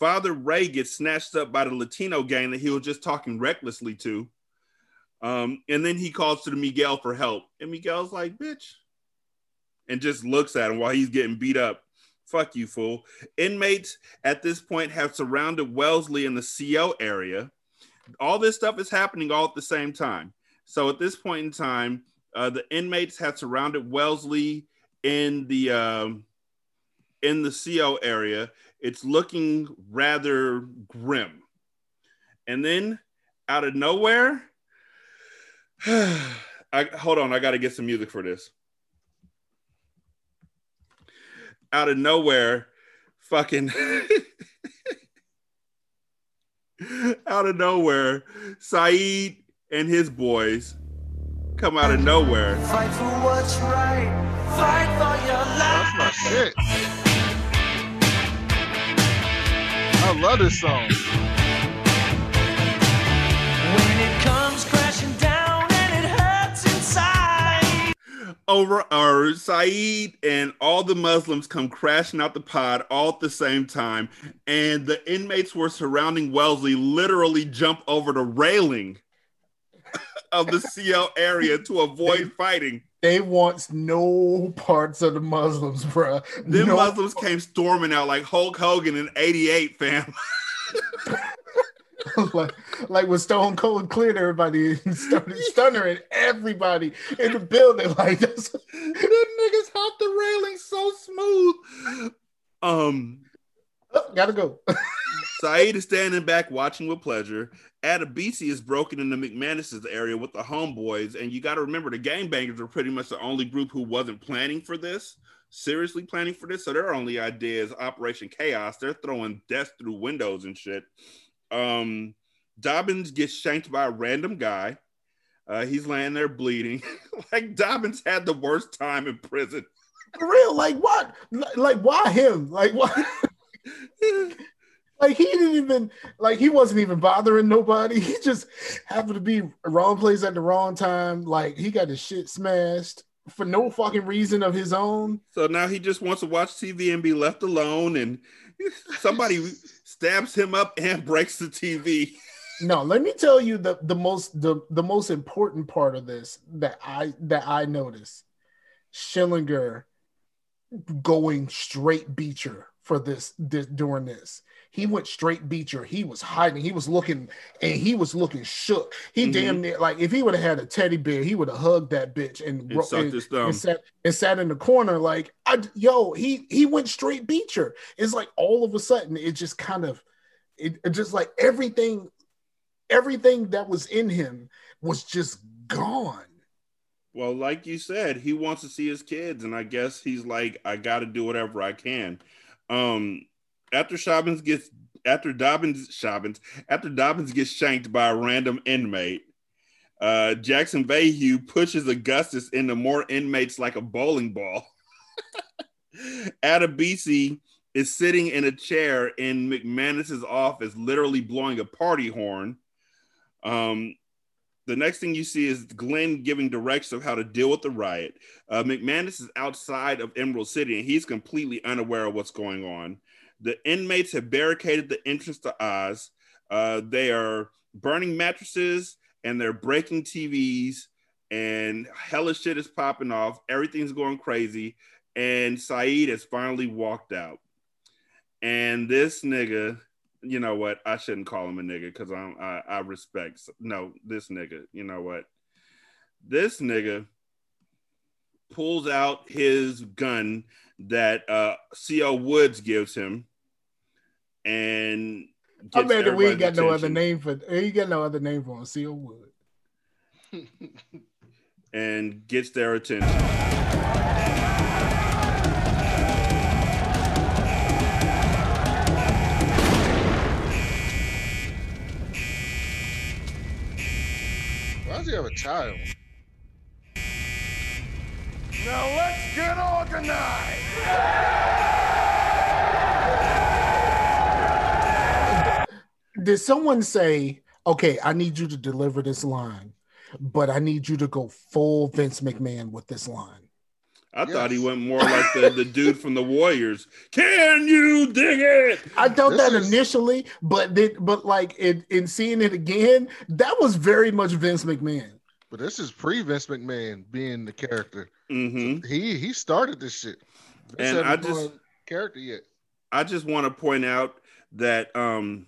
Father Ray gets snatched up by the Latino gang that he was just talking recklessly to. Um, and then he calls to Miguel for help. And Miguel's like, bitch. And just looks at him while he's getting beat up. Fuck you, fool. Inmates at this point have surrounded Wellesley in the CO area. All this stuff is happening all at the same time. So at this point in time, uh, the inmates had surrounded Wellesley in the um, in the CO area, It's looking rather grim. And then out of nowhere, I hold on, I got to get some music for this. Out of nowhere, fucking out of nowhere, Said and his boys come out of nowhere. Fight for what's right. Fight for your life. That's my shit. I love this song. When it comes crashing down and it hurts inside. Over or Said and all the Muslims come crashing out the pod all at the same time, and the inmates were surrounding Wellesley literally jump over the railing of the CL area to avoid fighting. They wants no parts of the Muslims, bruh. Then no, Muslims came storming out like Hulk Hogan in '88, fam. like, like when Stone Cold cleared everybody and started stunnering everybody in the building. Like that's niggas hopped the railing so smooth. Um, oh, gotta go. Said is standing back watching with pleasure. Adebisi is broken into McManus's area with the homeboys, and you got to remember the gangbangers are pretty much the only group who wasn't planning for this, seriously planning for this. So their only idea is Operation Chaos. They're throwing death through windows and shit. Um, Dobbins gets shanked by a random guy. Uh, he's laying there bleeding. like Dobbins had the worst time in prison. For real, like what? Like why him? Like what? like he didn't even like he wasn't even bothering nobody. He just happened to be wrong place at the wrong time. Like he got his shit smashed for no fucking reason of his own. So now he just wants to watch TV and be left alone, and somebody stabs him up and breaks the TV. No, let me tell you the the most the the most important part of this that I that I noticed. Schillinger going straight Beecher for this, this during this. He went straight Beecher. He was hiding. He was looking and he was looking shook. He Mhm. damn near like if he would have had a teddy bear, he would have hugged that bitch and, And his and sat and sat in the corner like I yo he he went straight Beecher. It's like all of a sudden it just kind of it, it just like everything everything that was in him was just gone. Well, like you said, he wants to see his kids, and I guess he's like, I got to do whatever I can. Um, after Dobbins gets after Dobbins Dobbins after Dobbins gets shanked by a random inmate, uh, Jackson Vahue pushes Augustus into more inmates like a bowling ball. Adebisi is sitting in a chair in McManus's office, literally blowing a party horn. Um, the next thing you see is Glynn giving directions of how to deal with the riot. Uh, McManus is outside of Emerald City and he's completely unaware of what's going on. The inmates have barricaded the entrance to Oz. Uh, they are burning mattresses and they're breaking TVs, and hella shit is popping off. Everything's going crazy. And Said has finally walked out. And this nigga, you know what? I shouldn't call him a nigga because I, I I respect. No, this nigga. You know what? This nigga pulls out his gun that uh Co Woods gives him, and I bet that we ain't got everybody's no other name for he got no other name for him. Seal Wood. and gets their attention. Why does he have a child? Now let's get organized. Did someone say, okay, I need you to deliver this line, but I need you to go full Vince McMahon with this line? I thought he went more like the, the dude from the Warriors. Can you dig it? I thought This that is- initially, but then, but like in, in seeing it again, that was very much Vince McMahon. But this is pre Vince McMahon being the character. hmm He he started this shit. Vince And I just- character yet. I just want to point out that um,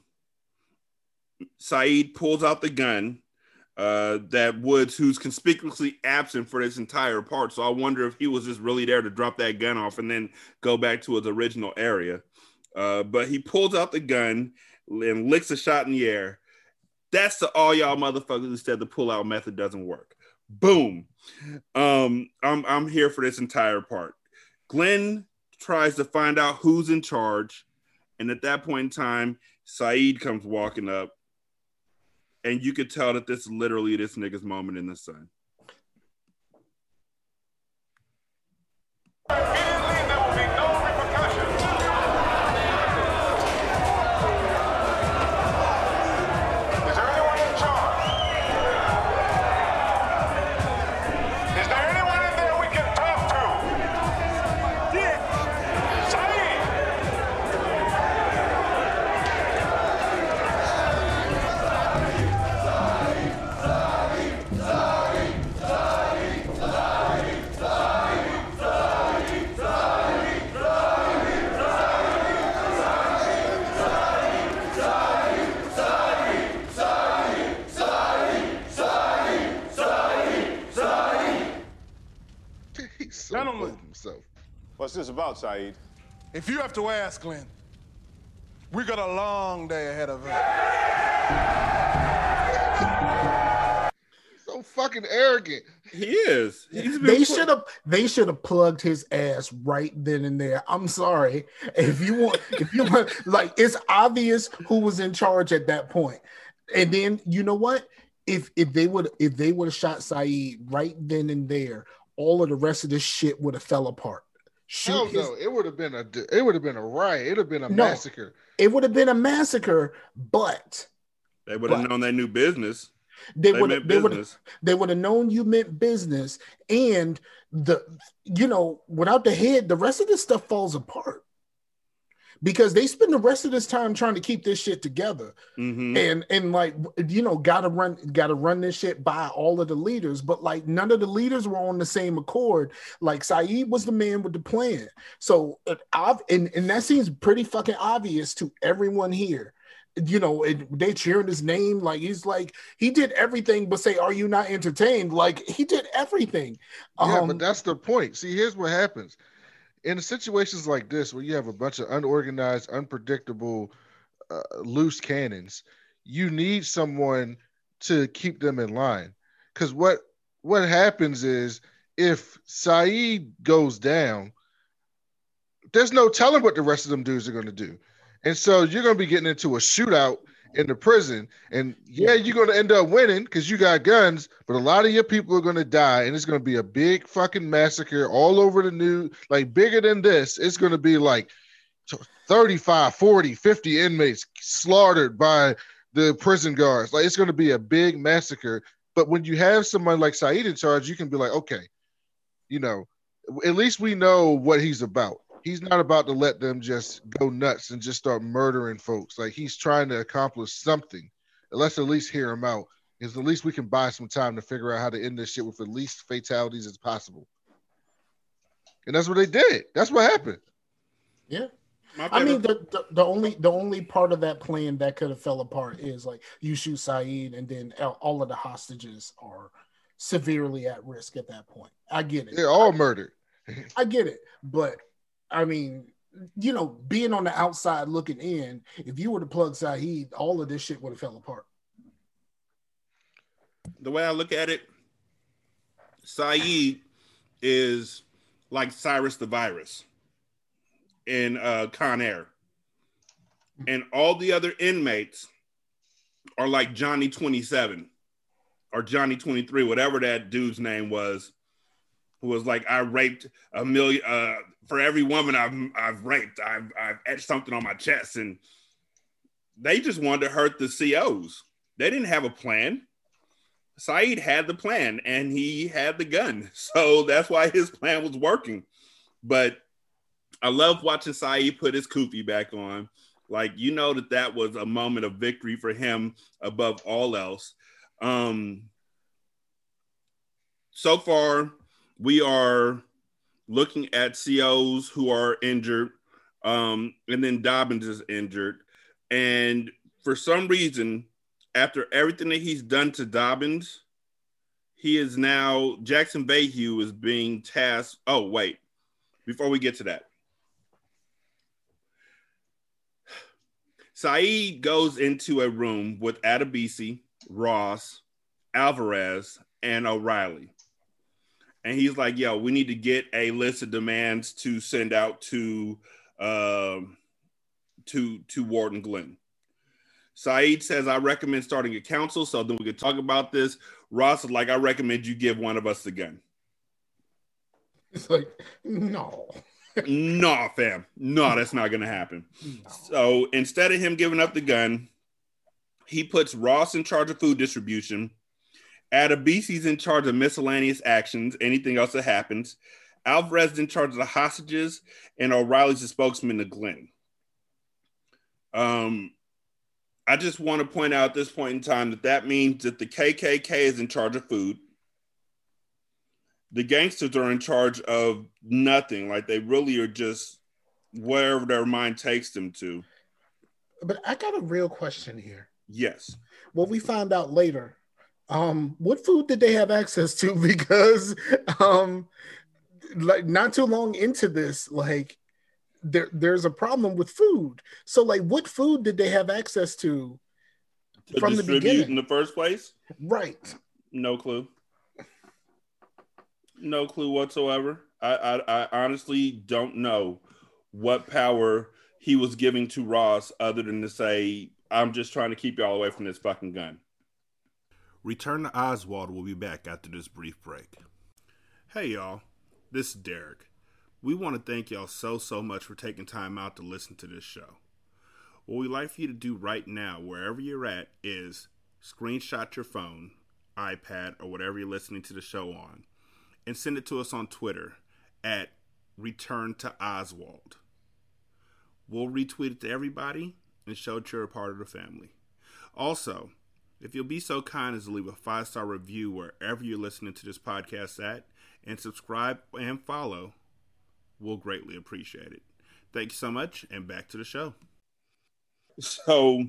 Said pulls out the gun uh, that Woods, who's conspicuously absent for this entire part. So I wonder if he was just really there to drop that gun off and then go back to his original area. Uh, but he pulls out the gun and licks a shot in the air. That's the all y'all motherfuckers who said the pull out method doesn't work. Boom. Um, I'm I'm here for this entire part. Glynn tries to find out who's in charge, and at that point in time, Said comes walking up, and you could tell that this is literally this nigga's moment in the sun. This about, Said? If you have to ask, Glynn, we got a long day ahead of us. So fucking arrogant. He is. He's been They put- should have they should have plugged his ass right then and there. I'm sorry. If you want if you want like it's obvious who was in charge at that point. And then you know what? If if they would if they would have shot Said right then and there, all of the rest of this shit would have fell apart. Shoot Hell his- no, it would have been a it would have been a riot. It'd have been a No. massacre. it would have been a massacre, but They would have known they knew business. they They would meant they would business. they would have known you meant business and the you know without the head the rest of this stuff falls apart because they spend the rest of this time trying to keep this shit together. Mhm. and and like you know gotta run gotta run this shit by all of the leaders but like none of the leaders were on the same accord. Like saeed was the man with the plan. So I've, and, and that seems pretty fucking obvious to everyone here. You know and they cheering his name like he's like he did everything but say are you not entertained? Like he did everything. Yeah, Um, but that's the point. See, here's what happens in situations like this where you have a bunch of unorganized, unpredictable, uh, loose cannons. You need someone to keep them in line. Because what what happens is if Said goes down, there's no telling what the rest of them dudes are going to do. And so you're going to be getting into a shootout in the prison. And yeah, you're going to end up winning because you got guns, but a lot of your people are going to die. And it's going to be a big fucking massacre all over the news. Like bigger than this, it's going to be like 35, 40, 50 inmates slaughtered by the prison guards. Like it's going to be a big massacre. But when you have someone like Said in charge, you can be like, okay, you know, at least we know what he's about. He's not about to let them just go nuts and just start murdering folks. Like he's trying to accomplish something. Let's at least hear him out. Because at least we can buy some time to figure out how to end this shit with the least fatalities as possible. And that's what they did. That's what happened. yeah I mean, the, the, the only the only part of that plan that could have fell apart is like you shoot Said, and then all- all of the hostages are severely at risk at that point. I get it. They're all murdered. I get it. But I mean, you know, being on the outside looking in, if you were to plug Said, all of this shit would have fell apart. the way I look at it, Said is like Cyrus the Virus in uh, Con Air. And all the other inmates are like Johnny 27 or Johnny 23, whatever that dude's name was, who was like, I raped a million, uh, for every woman I've, I've raped, I've, I've etched something on my chest. And they just wanted to hurt the COs. They didn't have a plan. Said had the plan and he had the gun. So that's why his plan was working. But I love watching Said put his kufi back on. Like, you know, that that was a moment of victory for him above all else. Um, so far, we are looking at COs who are injured, um, and then Dobbins is injured. And for some reason, after everything that he's done to Dobbins, he is now Jackson Vahue is being tasked. Oh, wait, before we get to that, Said goes into a room with Adebisi, Ross, Alvarez, and O'Reilly. And he's like, yo, we need to get a list of demands to send out to um to to Warden Glynn. Said says, I recommend starting a council so then we could talk about this. Ross is like, I recommend you give one of us the gun. It's like, no. nah, fam. No, that's not gonna happen. So instead of him giving up the gun, he puts Ross in charge of food distribution. Adebisi's in charge of miscellaneous actions, anything else that happens. Alvarez is in charge of the hostages, and O'Reilly's the spokesman to Glynn. Um, I just want to point out at this point in time that that means that the KKK is in charge of food. The gangsters are in charge of nothing. Like they really are just wherever their mind takes them to. But I got a real question here. Yes. What we find out later, um, what food did they have access to? Because um, like not too long into this, like there there's a problem with food. So like, what food did they have access to To from the beginning? in the first place? Right. No clue. No clue whatsoever. I, I, I honestly don't know what power he was giving to Ross other than to say, I'm just trying to keep y'all away from this fucking gun. Return to Oswald will be back after this brief break. Hey y'all, this is Derek. We want to thank y'all so, so much for taking time out to listen to this show. What we'd like for you to do right now, wherever you're at, is screenshot your phone, iPad, or whatever you're listening to the show on, and send it to us on Twitter at Return to Oswald. We'll retweet it to everybody and show that you're a part of the family. Also, if you'll be so kind as to leave a five star review wherever you're listening to this podcast at, and subscribe and follow, we'll greatly appreciate it. Thank you so much, and back to the show. So,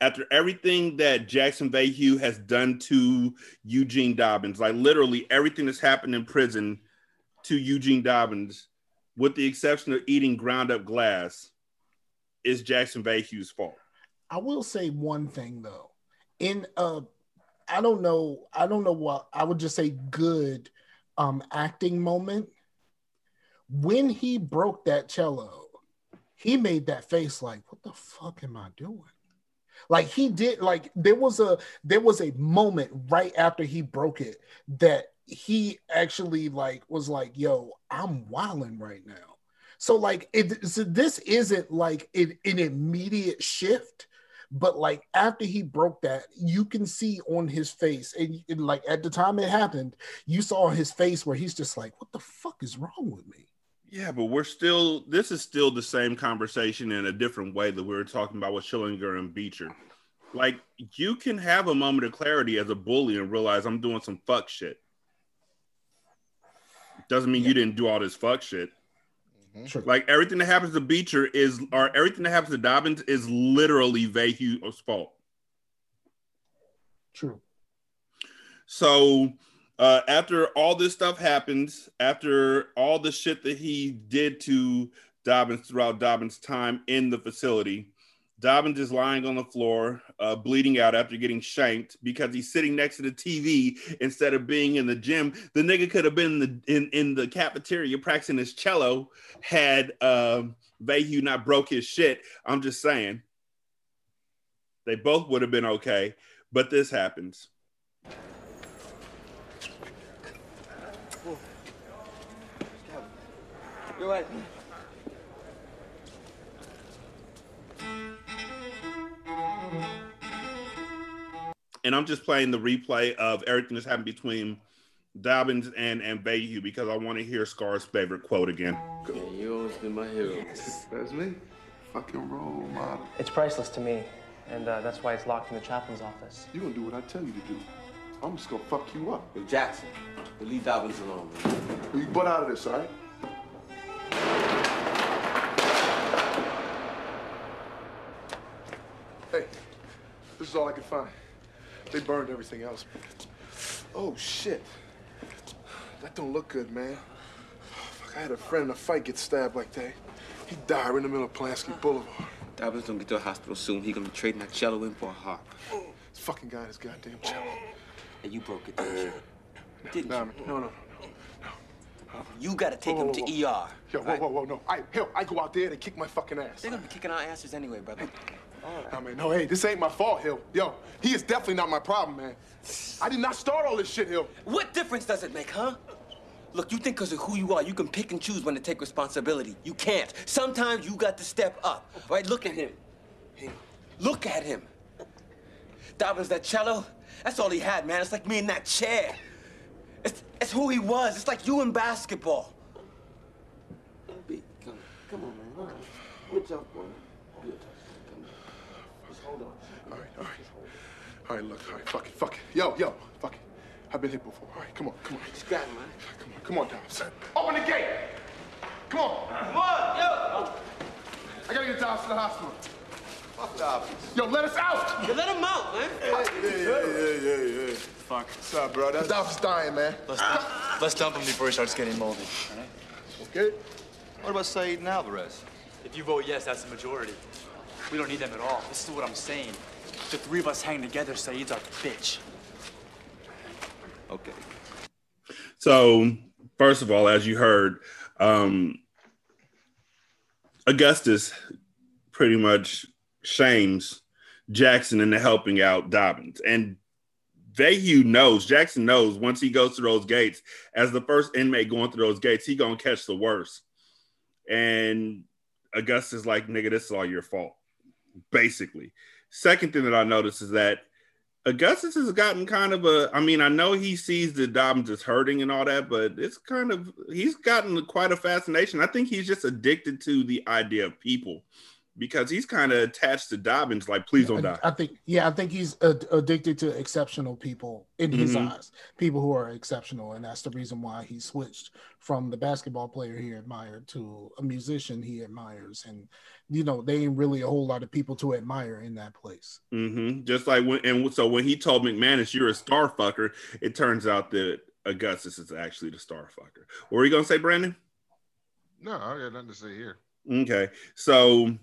after everything that Jackson Vahue has done to Eugene Dobbins, like literally everything that's happened in prison to Eugene Dobbins, with the exception of eating ground up glass, is Jackson Vahue's fault. I will say one thing though. In uh I don't know, I don't know what I would just say good um acting moment. When he broke that cello, he made that face like, what the fuck am I doing? Like he did like there was a there was a moment right after he broke it that he actually like was like, yo, I'm wilding right now. So like it so this isn't like an, an immediate shift, but like after he broke that, you can see on his face, and, and, like at the time it happened, you saw his face where he's just like, "What the fuck is wrong with me?" Yeah, but we're still. This is still the same conversation in a different way that we were talking about with Schillinger and Beecher. Like you can have a moment of clarity as a bully and realize I'm doing some fuck shit. Doesn't mean you didn't do all this fuck shit. Sure. Like everything that happens to Beecher is, or everything that happens to Dobbins is literally Vahue's fault. True. So uh, after all this stuff happens, after all the shit that he did to Dobbins throughout Dobbins' time in the facility, Dobbins is lying on the floor, uh, bleeding out after getting shanked because he's sitting next to the TV instead of being in the gym. The nigga could have been in the in, in the cafeteria practicing his cello had um, Vahue not broke his shit. I'm just saying, they both would have been okay, but this happens. And I'm just playing the replay of everything that's happened between Dobbins and and Vahue because I want to hear Scar's favorite quote again. Yeah, you always been my hero. That's me. Fucking role model. It's priceless to me, and uh, that's why it's locked in the chaplain's office. You gonna do what I tell you to do. I'm just gonna fuck you up. Yo, Jackson, leave Dobbins alone, man. You butt out of this, all right? Hey, this is all I could find. They burned everything else. Oh, shit. That don't look good, man. Fuck, I had a friend in a fight get stabbed like that. He died right in the middle of Pulaski Boulevard. Dobbins don't get to the hospital soon. He gonna be trading that cello in for a harp. This fucking guy, this goddamn cello. And you broke it, didn't you? Didn't Nah, you? man, no, no, no. You gotta take Whoa, him whoa, to whoa. ER. Yo, whoa, whoa, whoa, no. I, hell, I go out there, they kick my fucking ass. They're gonna be kicking our asses anyway, brother. Nah, man, no, hey, this ain't my fault, Hill. Yo, he is definitely not my problem, man. I did not start all this shit, Hill. What difference does it make, huh? Look, you think because of who you are, you can pick and choose when to take responsibility. You can't. Sometimes you got to step up. Right? Look at him. Look at him. Dobbins, that cello, that's all he had, man. It's like me in that chair. It's, it's who he was. It's like you in basketball. Come, come on, man. Right. Good job, boy. Good. Come on. Just hold on. All right, all right. All right, look, all right, fuck it, fuck it. Yo, yo, fuck it. I've been hit before. All right, come on, come on. Just grab him, man. Come on, come on, Dobbs. Open the gate! Come on. Come on, yo! I gotta get Dobbs to the hospital. Fuck Dobbins. Yo, let us out! You let him out, man. Yeah, yeah, yeah, yeah, yeah. Fuck. What's up, bro? That's Dobbs is dying, man. Let's, let's dump him before he starts getting moldy. All right? Okay. What about Said and Alvarez? If you vote yes, that's the majority. We don't need them at all. This is what I'm saying. The three of us hang together, Said's our bitch. Okay. So, first of all, as you heard, um, Augustus pretty much shames Jackson into helping out Dobbins. And Vahue knows, Jackson knows once he goes through those gates, as the first inmate going through those gates, he gonna catch the worst. And Augustus like, nigga, this is all your fault, basically. Second thing that I noticed is that Augustus has gotten kind of a. I mean, I know he sees that Dobbins is hurting and all that, but it's kind of he's gotten quite a fascination. I think he's just addicted to the idea of people because he's kind of attached to Dobbins. Like, please don't die. I, I think, yeah, I think he's uh, addicted to exceptional people in his Mhm. eyes, people who are exceptional, and that's the reason why he switched from the basketball player he admired to a musician he admires. And you know, they ain't really a whole lot of people to admire in that place. Mm-hmm. Just like when, and so when he told McManus, "You're a star fucker," it turns out that Augustus is actually the star fucker. What were you gonna say, Brandon? No, I got nothing to say here. Okay. So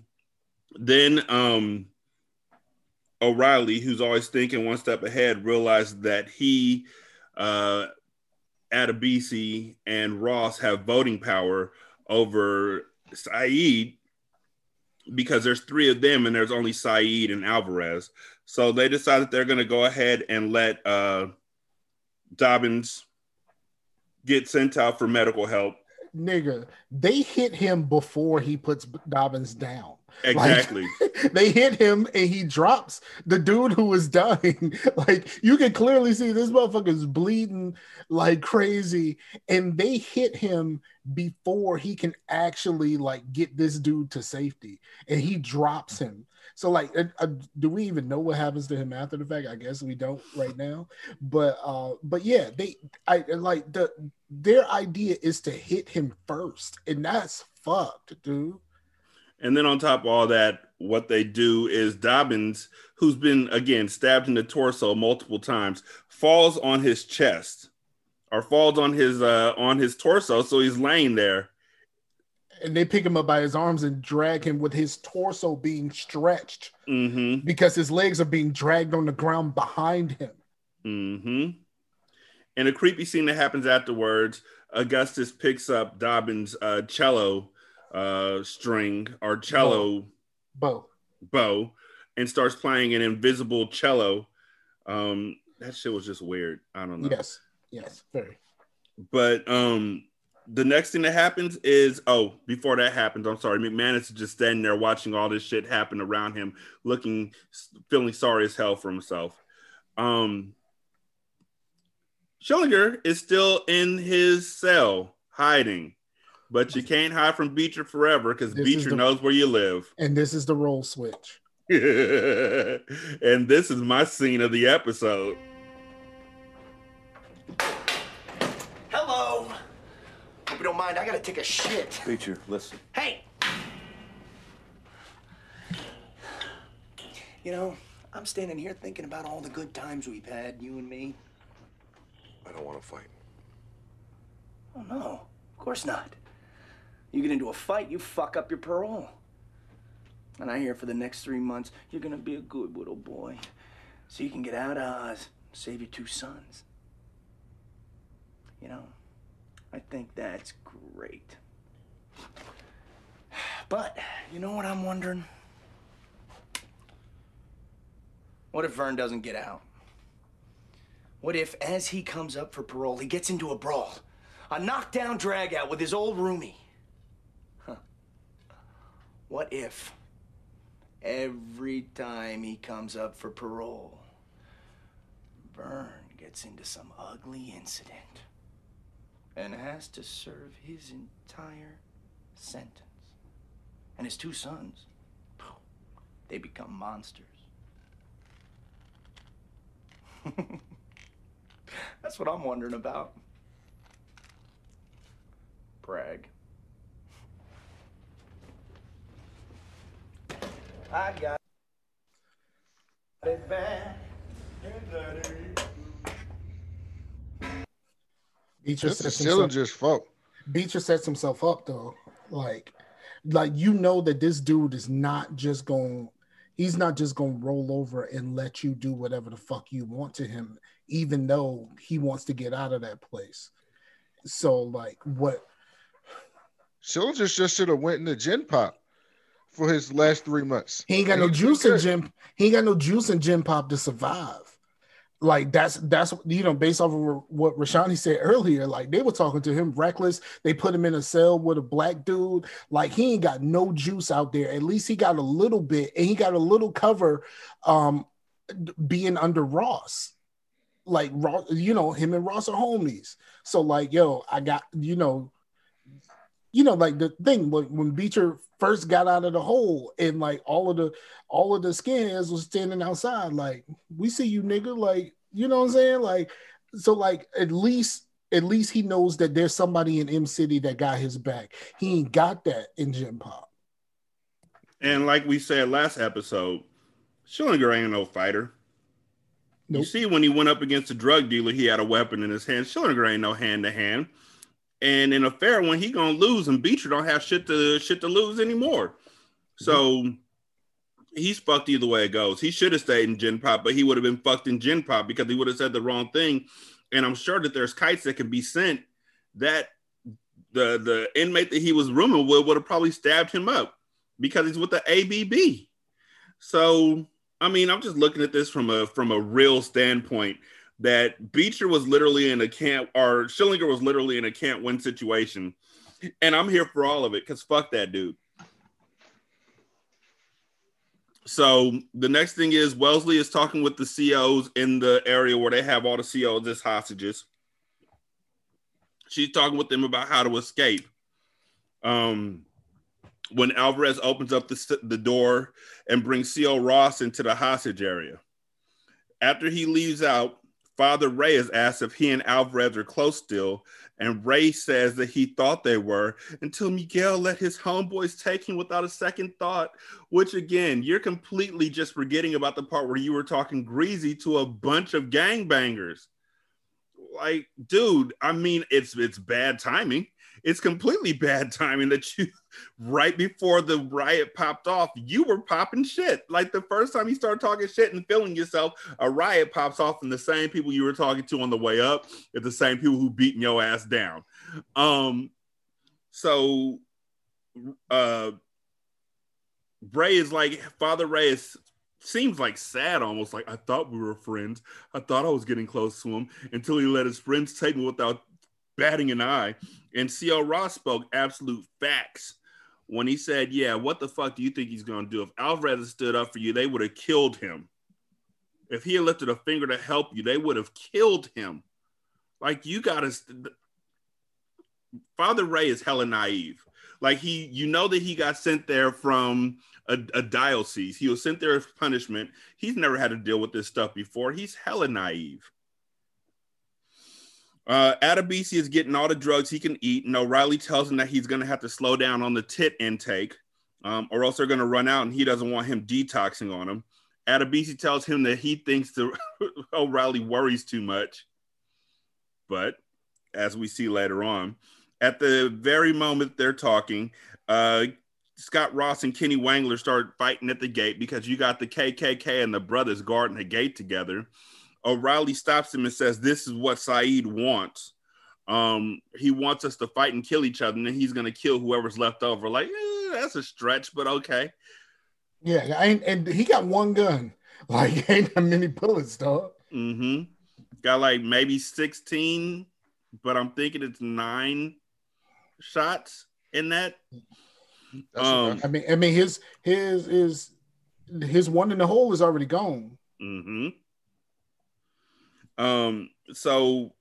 then um O'Reilly, who's always thinking one step ahead, realized that he uh Adebisi and Ross have voting power over Said because there's three of them and there's only Said and Alvarez. So they decided they're gonna go ahead and let uh Dobbins get sent out for medical help. Nigga, they hit him before he puts Dobbins down. Like, Exactly. they hit him and he drops the dude who was dying. like you can clearly see this motherfucker's bleeding like crazy, and they hit him before he can actually like get this dude to safety, and he drops him. So like, uh, uh, do we even know what happens to him after the fact? I guess we don't right now. But uh, but yeah, they I like the their idea is to hit him first, and that's fucked, dude. And then on top of all that, what they do is Dobbins, who's been again stabbed in the torso multiple times, falls on his chest or falls on his uh on his torso, so he's laying there. and they pick him up by his arms and drag him with his torso being stretched Mm-hmm. because his legs are being dragged on the ground behind him. Mm-hmm. In a creepy scene that happens afterwards, Augustus picks up Dobbins' uh, cello uh, string or cello Bo. bow and starts playing an invisible cello. Um, that shit was just weird. I don't know. Yes, yes, very. But um, the next thing that happens is oh, before that happens, I'm sorry, McManus is just standing there watching all this shit happen around him, looking, feeling sorry as hell for himself. Um, Schillinger is still in his cell hiding, but you can't hide from Beecher forever because Beecher the- knows where you live. And this is the role switch. and this is my scene of the episode. Hello. Hope you don't mind. I gotta take a shit. Beecher, listen. Hey. You know, I'm standing here thinking about all the good times we've had, you and me. I don't want to fight. Oh no, of course not. You get into a fight, you fuck up your parole. And I hear for the next three months, you're gonna be a good little boy. So you can get out of Oz, save your two sons. You know, I think that's great. But, you know what I'm wondering? What if Vern doesn't get out? What if, as he comes up for parole, he gets into a brawl? A knockdown dragout with his old roomie? What if, every time he comes up for parole, Vern gets into some ugly incident and has to serve his entire sentence? And his two sons, they become monsters. That's what I'm wondering about. Brag. I got it bad. Beecher This is sets himself, Schillinger's fault. Beecher sets himself up though. Like, like you know that this dude is not just going. He's not just going to roll over and let you do whatever the fuck you want to him, even though he wants to get out of that place. So, like, what? Schillinger just should have went into Gen Pop for his last three months. He ain't got And no juice in gym. He ain't got no juice in Gen Pop to survive. Like that's that's you know based off of what Rashani said earlier. Like they were talking to him reckless. They put him in a cell with a black dude. Like he ain't got no juice out there. At least he got a little bit, and he got a little cover, um, being under Ross. Like Ross, you know him and Ross are homies. So like yo, I got you know you know, like the thing when, when Beecher first got out of the hole and like all of the all of the skinheads was standing outside, like, we see you nigga, like, you know what I'm saying? Like, so like at least at least he knows that there's somebody in Em City that got his back. He ain't got that in Gen Pop. And like we said last episode, Schillinger ain't no fighter. You see, when he went up against a drug dealer, he had a weapon in his hand. Schillinger ain't no hand to hand. And in a fair one, he gonna lose, and Beecher don't have shit to shit to lose anymore. Mm-hmm. So he's fucked either way it goes. He should have stayed in Gen Pop, but he would have been fucked in Gen Pop because he would have said the wrong thing. And I'm sure that there's kites that can be sent that the the inmate that he was rooming with would have probably stabbed him up because he's with the ABB. So I mean, I'm just looking at this from a from a real standpoint that Beecher was literally in a can't or Schillinger was literally in a can't win situation. And I'm here for all of it because fuck that dude. So the next thing is Wellesley is talking with the COs in the area where they have all the COs as hostages. She's talking with them about how to escape. Um, when Alvarez opens up the, the door and brings CO Ross into the hostage area. After he leaves out, Father Ray is asked if he and Alvarez are close still, and Ray says that he thought they were until Miguel let his homeboys take him without a second thought. Which, again, you're completely just forgetting about the part where you were talking greasy to a bunch of gangbangers. Like, dude, I mean, it's it's bad timing. It's completely bad timing that you, right before the riot popped off, you were popping shit. Like the first time you start talking shit and feeling yourself, a riot pops off, and the same people you were talking to on the way up are the same people who beating your ass down. Um, so, uh, Ray is like Father Ray is seems like sad almost like I thought we were friends. I thought I was getting close to him until he let his friends take me without batting an eye. And CO Ross spoke absolute facts when he said, Yeah, what the fuck do you think he's going to do? If Alvarez stood up for you, they would have killed him. If he had lifted a finger to help you, they would have killed him. Like, you got to. Father Ray is hella naive. Like, he, you know, that he got sent there from a, a diocese. He was sent there as punishment. He's never had to deal with this stuff before. He's hella naive. Uh, Adebisi is getting all the drugs he can eat, and O'Reilly tells him that he's going to have to slow down on the tit intake, um, or else they're going to run out, and he doesn't want him detoxing on him. Adebisi tells him that he thinks the O'Reilly worries too much, but as we see later on, at the very moment they're talking, uh, Scott Ross and Kenny Wangler start fighting at the gate because you got the KKK and the brothers guarding the gate together. O'Reilly stops him and says, "This is what Said wants. Um, he wants us to fight and kill each other, and then he's gonna kill whoever's left over." Like, eh, that's a stretch, but okay. Yeah, and, and he got one gun. Like, ain't that many bullets, dog. Mm-hmm. Got like maybe 16, but I'm thinking it's nine shots in that. Um, I mean, I mean, his his his his one in the hole is already gone. hmm Um, so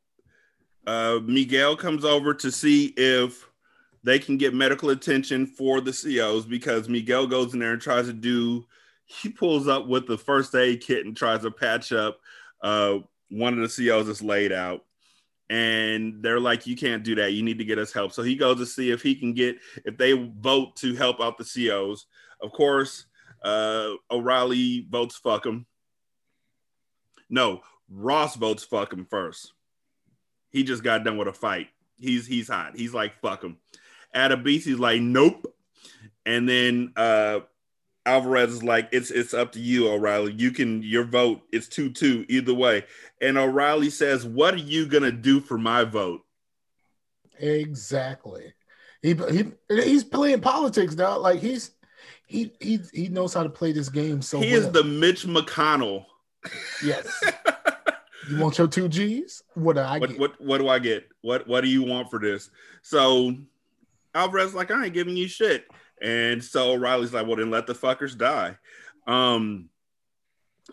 uh, Miguel comes over to see if they can get medical attention for the COs because Miguel goes in there and tries to do. He pulls up with the first aid kit and tries to patch up uh, one of the COs that's laid out. And they're like, "You can't do that. You need to get us help." So he goes to see if he can get if they vote to help out the COs. Of course, uh, O'Reilly votes fuck him. No, Ross votes fuck him first. He just got done with a fight. He's he's hot. He's like fuck him. Adebisi's like nope. And then uh Alvarez is like it's it's up to you, O'Reilly. You can your vote. It's two two either way. And O'Reilly says, "What are you gonna do for my vote?" Exactly. He he he's playing politics now. Like he's he he he knows how to play this game so he well. is the Mitch McConnell. yes. you want your two G's? What do I what, get? what what do I get? What what do you want for this? So Alvarez like I ain't giving you shit, and so O'Reilly's like, well then let the fuckers die. Um,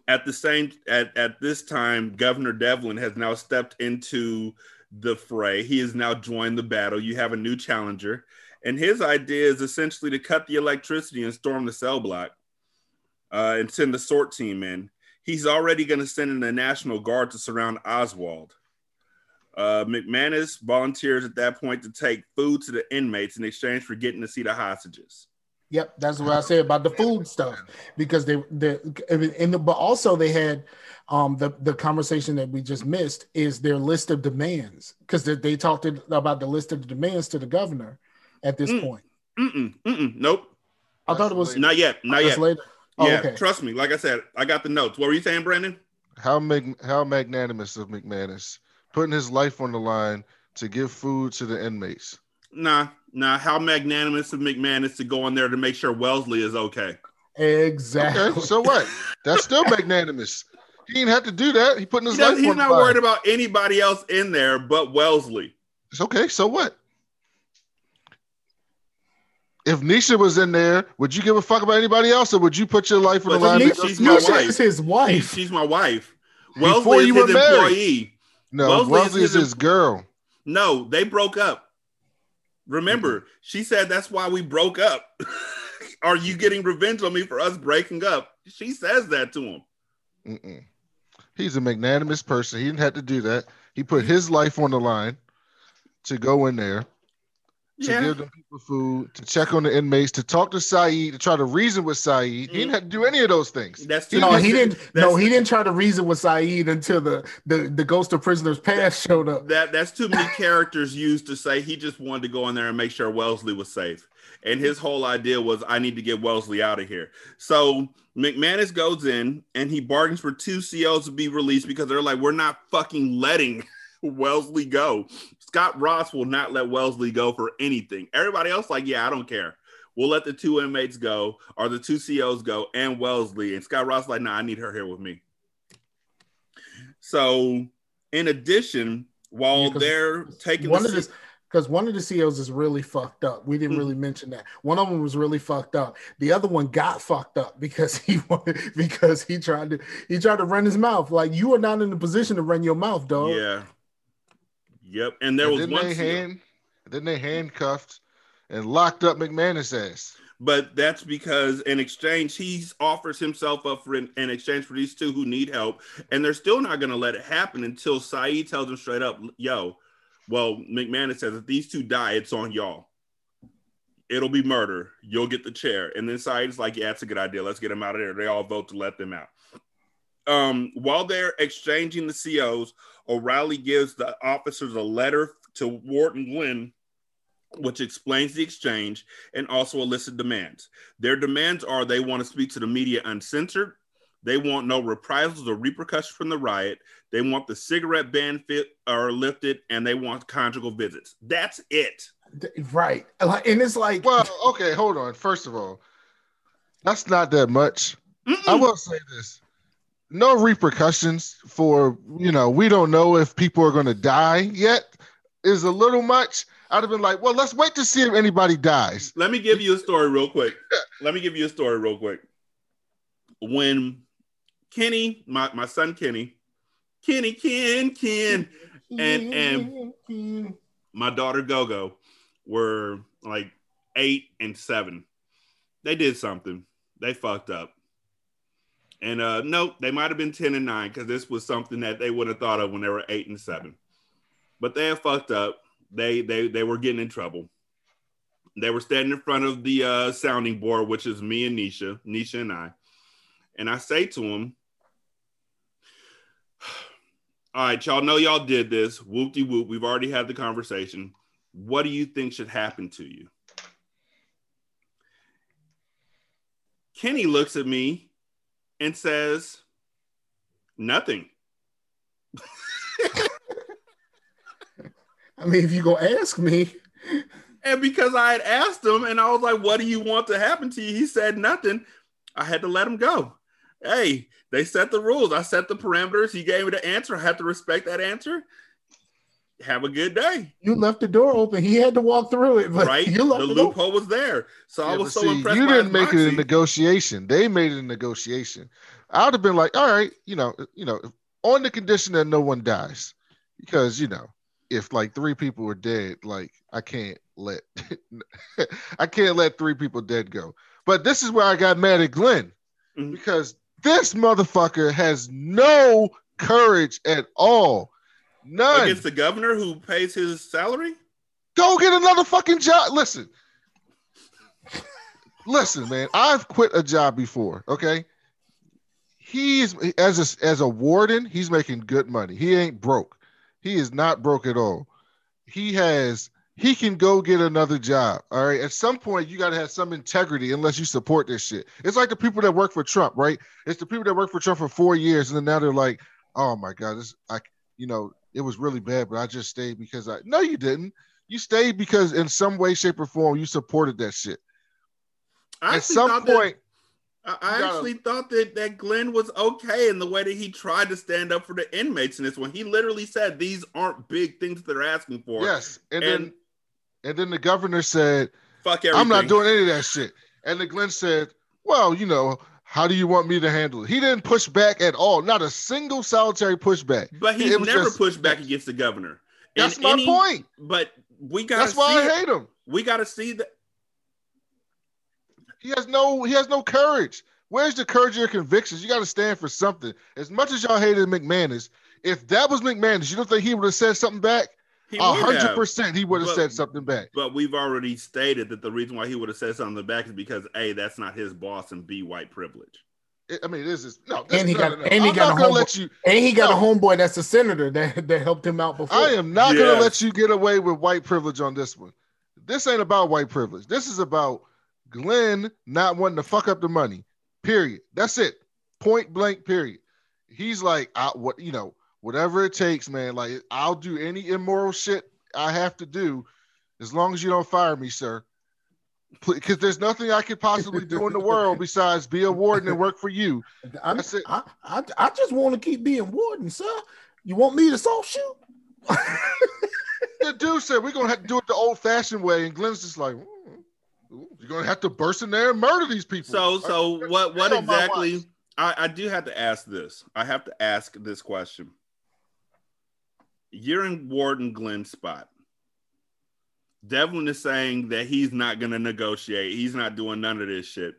at the same at at this time, Governor Devlin has now stepped into the fray. He has now joined the battle. You have a new challenger, and his idea is essentially to cut the electricity and storm the cell block, uh, and send the sort team in. He's already going to send in the National Guard to surround Oswald. Uh, McManus volunteers at that point to take food to the inmates in exchange for getting to see the hostages. Yep, that's what I said about the food stuff because they the, but also they had um the the conversation that we just missed is their list of demands because they, they talked about the list of demands to the governor at this Mm. point. Mm-mm, mm-mm, nope. I thought it was Not yet. Not yet. later. Oh, yeah, okay. trust me. Like I said, I got the notes. What were you saying, Brandon? How mag- how magnanimous of McManus putting his life on the line to give food to the inmates. Nah, nah. How magnanimous of McManus to go in there to make sure Wellesley is okay. Exactly. Okay, so what? That's still magnanimous. He didn't have to do that. He putting his He life he's on the not line. worried about anybody else in there but Wellesley. It's okay. So what? If Nisha was in there, would you give a fuck about anybody else, or would you put your life on the line? Nisha- because- she's my wife. is his wife. She's my wife. Before Wellesley is you his were married. employee. No, Wellesley Wellesley, is is his his girl. No, they broke up. Remember, she said that's why we broke up. Are you getting revenge on me for us breaking up? She says that to him. Mm-mm. He's a magnanimous person. He didn't have to do that. He put his life on the line to go in there, to Yeah. give them people food, to check on the inmates, to talk to Said, to try to reason with Said. He didn't mm. have to do any of those things. That's No, he didn't. No, he didn't try to reason with Said until the the, the ghost of prisoners past showed up. That that's too many characters used to say he just wanted to go in there and make sure Wellesley was safe. And his whole idea was I need to get Wellesley out of here. So McManus goes in and he bargains for two COs to be released because they're like, we're not fucking letting Wellesley go. Scott Ross will not let Wellesley go for anything. Everybody else, like, yeah, I don't care. We'll let the two inmates go or the two COs go and Wellesley. And Scott Ross, like, nah, I need her here with me. So, in addition, while 'cause they're taking one the of the because one of the CEOs is really fucked up. We Hmm. didn't really mention that. One of them was really fucked up. The other one got fucked up because he wanted because he tried to he tried to run his mouth. Like you are not in the position to run your mouth, dog. Yeah. Yep. And there And was one they hand, then they handcuffed and locked up McManus' ass. but that's because in exchange he offers himself up for in, in exchange for these two who need help and they're still not going to let it happen until Said tells them straight up yo well mcmanus says if these two die it's on y'all. It'll be murder. You'll get the chair. And then Said's like yeah it's a good idea. Let's get them out of there. They all vote to let them out um, while they're exchanging the COs, O'Reilly gives the officers a letter to Warden Glynn which explains the exchange and also elicit demands. Their demands are they want to speak to the media uncensored. They want no reprisals or repercussions from the riot. They want the cigarette ban fit or lifted, and they want conjugal visits. That's it. Right. And it's like, Well, okay, hold on. First of all, that's not that much. I will say this. No repercussions for, you know, we don't know if people are going to die yet is a little much. I'd have been like, well, let's wait to see if anybody dies. Let me give you a story real quick. Let me give you a story real quick. When Kenny, my, my son Kenny, Kenny, Ken, Ken, and and my daughter Gogo were like eight and seven. They did something. They fucked up. And uh nope, they might have been 10 and 9 because this was something that they would have thought of when they were eight and seven. But they had fucked up. They they they were getting in trouble. They were standing in front of the uh sounding board, which is me and Nisha, Nisha and I. And I say to them, All right, y'all know y'all did this. Whoop de whoop. We've already had the conversation. What do you think should happen to you? Kenny looks at me and says, Nothing. I mean, if you go ask me, And because I had asked him and I was like, What do you want to happen to you? He said nothing. I had to let him go. Hey, they set the rules. I set the parameters. He gave me the answer. I had to respect that answer. Have a good day. you left the door open. He had to walk through it, but right? you The left it open. loophole was there. So I was so see, impressed. you by didn't his make it a negotiation. They made it a negotiation. I would have been like, all right, you know, you know, on the condition that no one dies, because you know, if like three people were dead, like I can't let, I can't let three people dead go. But this is where I got mad at Glynn Mm-hmm. because this motherfucker has no courage at all. None. against the governor who pays his salary. Go get another fucking job. Listen. Listen, man. I've quit a job before. Okay. He's as a, as a warden, he's making good money. He ain't broke. He is not broke at all. He has he can go get another job. All right. At some point, you got to have some integrity unless you support this shit. It's like the people that work for Trump, right? It's the people that work for Trump for four years, and then now they're like, oh my God, this I you know, it was really bad, but I just stayed because I no, you didn't. You stayed because in some way, shape, or form, you supported that shit. I At some thought that- point, I, I You gotta- actually thought that, that Glynn was okay in the way that he tried to stand up for the inmates in this one. He literally said these aren't big things that they're asking for. yes, and, then and then the governor said, fuck I'm not doing any of that shit. And the Glynn said, Well, you know, how do you want me to handle it? He didn't push back at all, not a single solitary pushback. But he never just- pushed back against the governor. That's In my any- point. But we got. That's why I it. hate him. We got to see that. He has no he has no courage. Where's the courage of your convictions? You got to stand for something. As much as y'all hated McManus, if that was McManus, you don't think he would have said something back? He A hundred percent, he would have said something back. But we've already stated that the reason why he would have said something back is because a that's not his boss and b white privilege. It- I mean, this is no. This, And he got no, no. and he I'm got a homeboy. let you. and he got No. a homeboy that's a senator that, that helped him out before. I am not gonna let you get away with white privilege on this one. This ain't about white privilege. This is about Glynn not wanting to fuck up the money. Period. That's it. Point blank. Period. He's like, I, what you know, whatever it takes, man. Like I'll do any immoral shit I have to do, as long as you don't fire me, sir. Because there's nothing I could possibly do in the world besides be a warden and work for you. I, That's it. I, I, I just want to keep being warden, sir. You want me to soft shoot? the dude said we're gonna have to do it the old-fashioned way, and Glynn's just like, "Mm, ooh, you're gonna have to burst in there and murder these people. So so what what exactly? I, I do have to ask this. I have to ask this question. You're in Warden Glynn's spot. Devlin is saying that he's not going to negotiate. He's not doing none of this shit.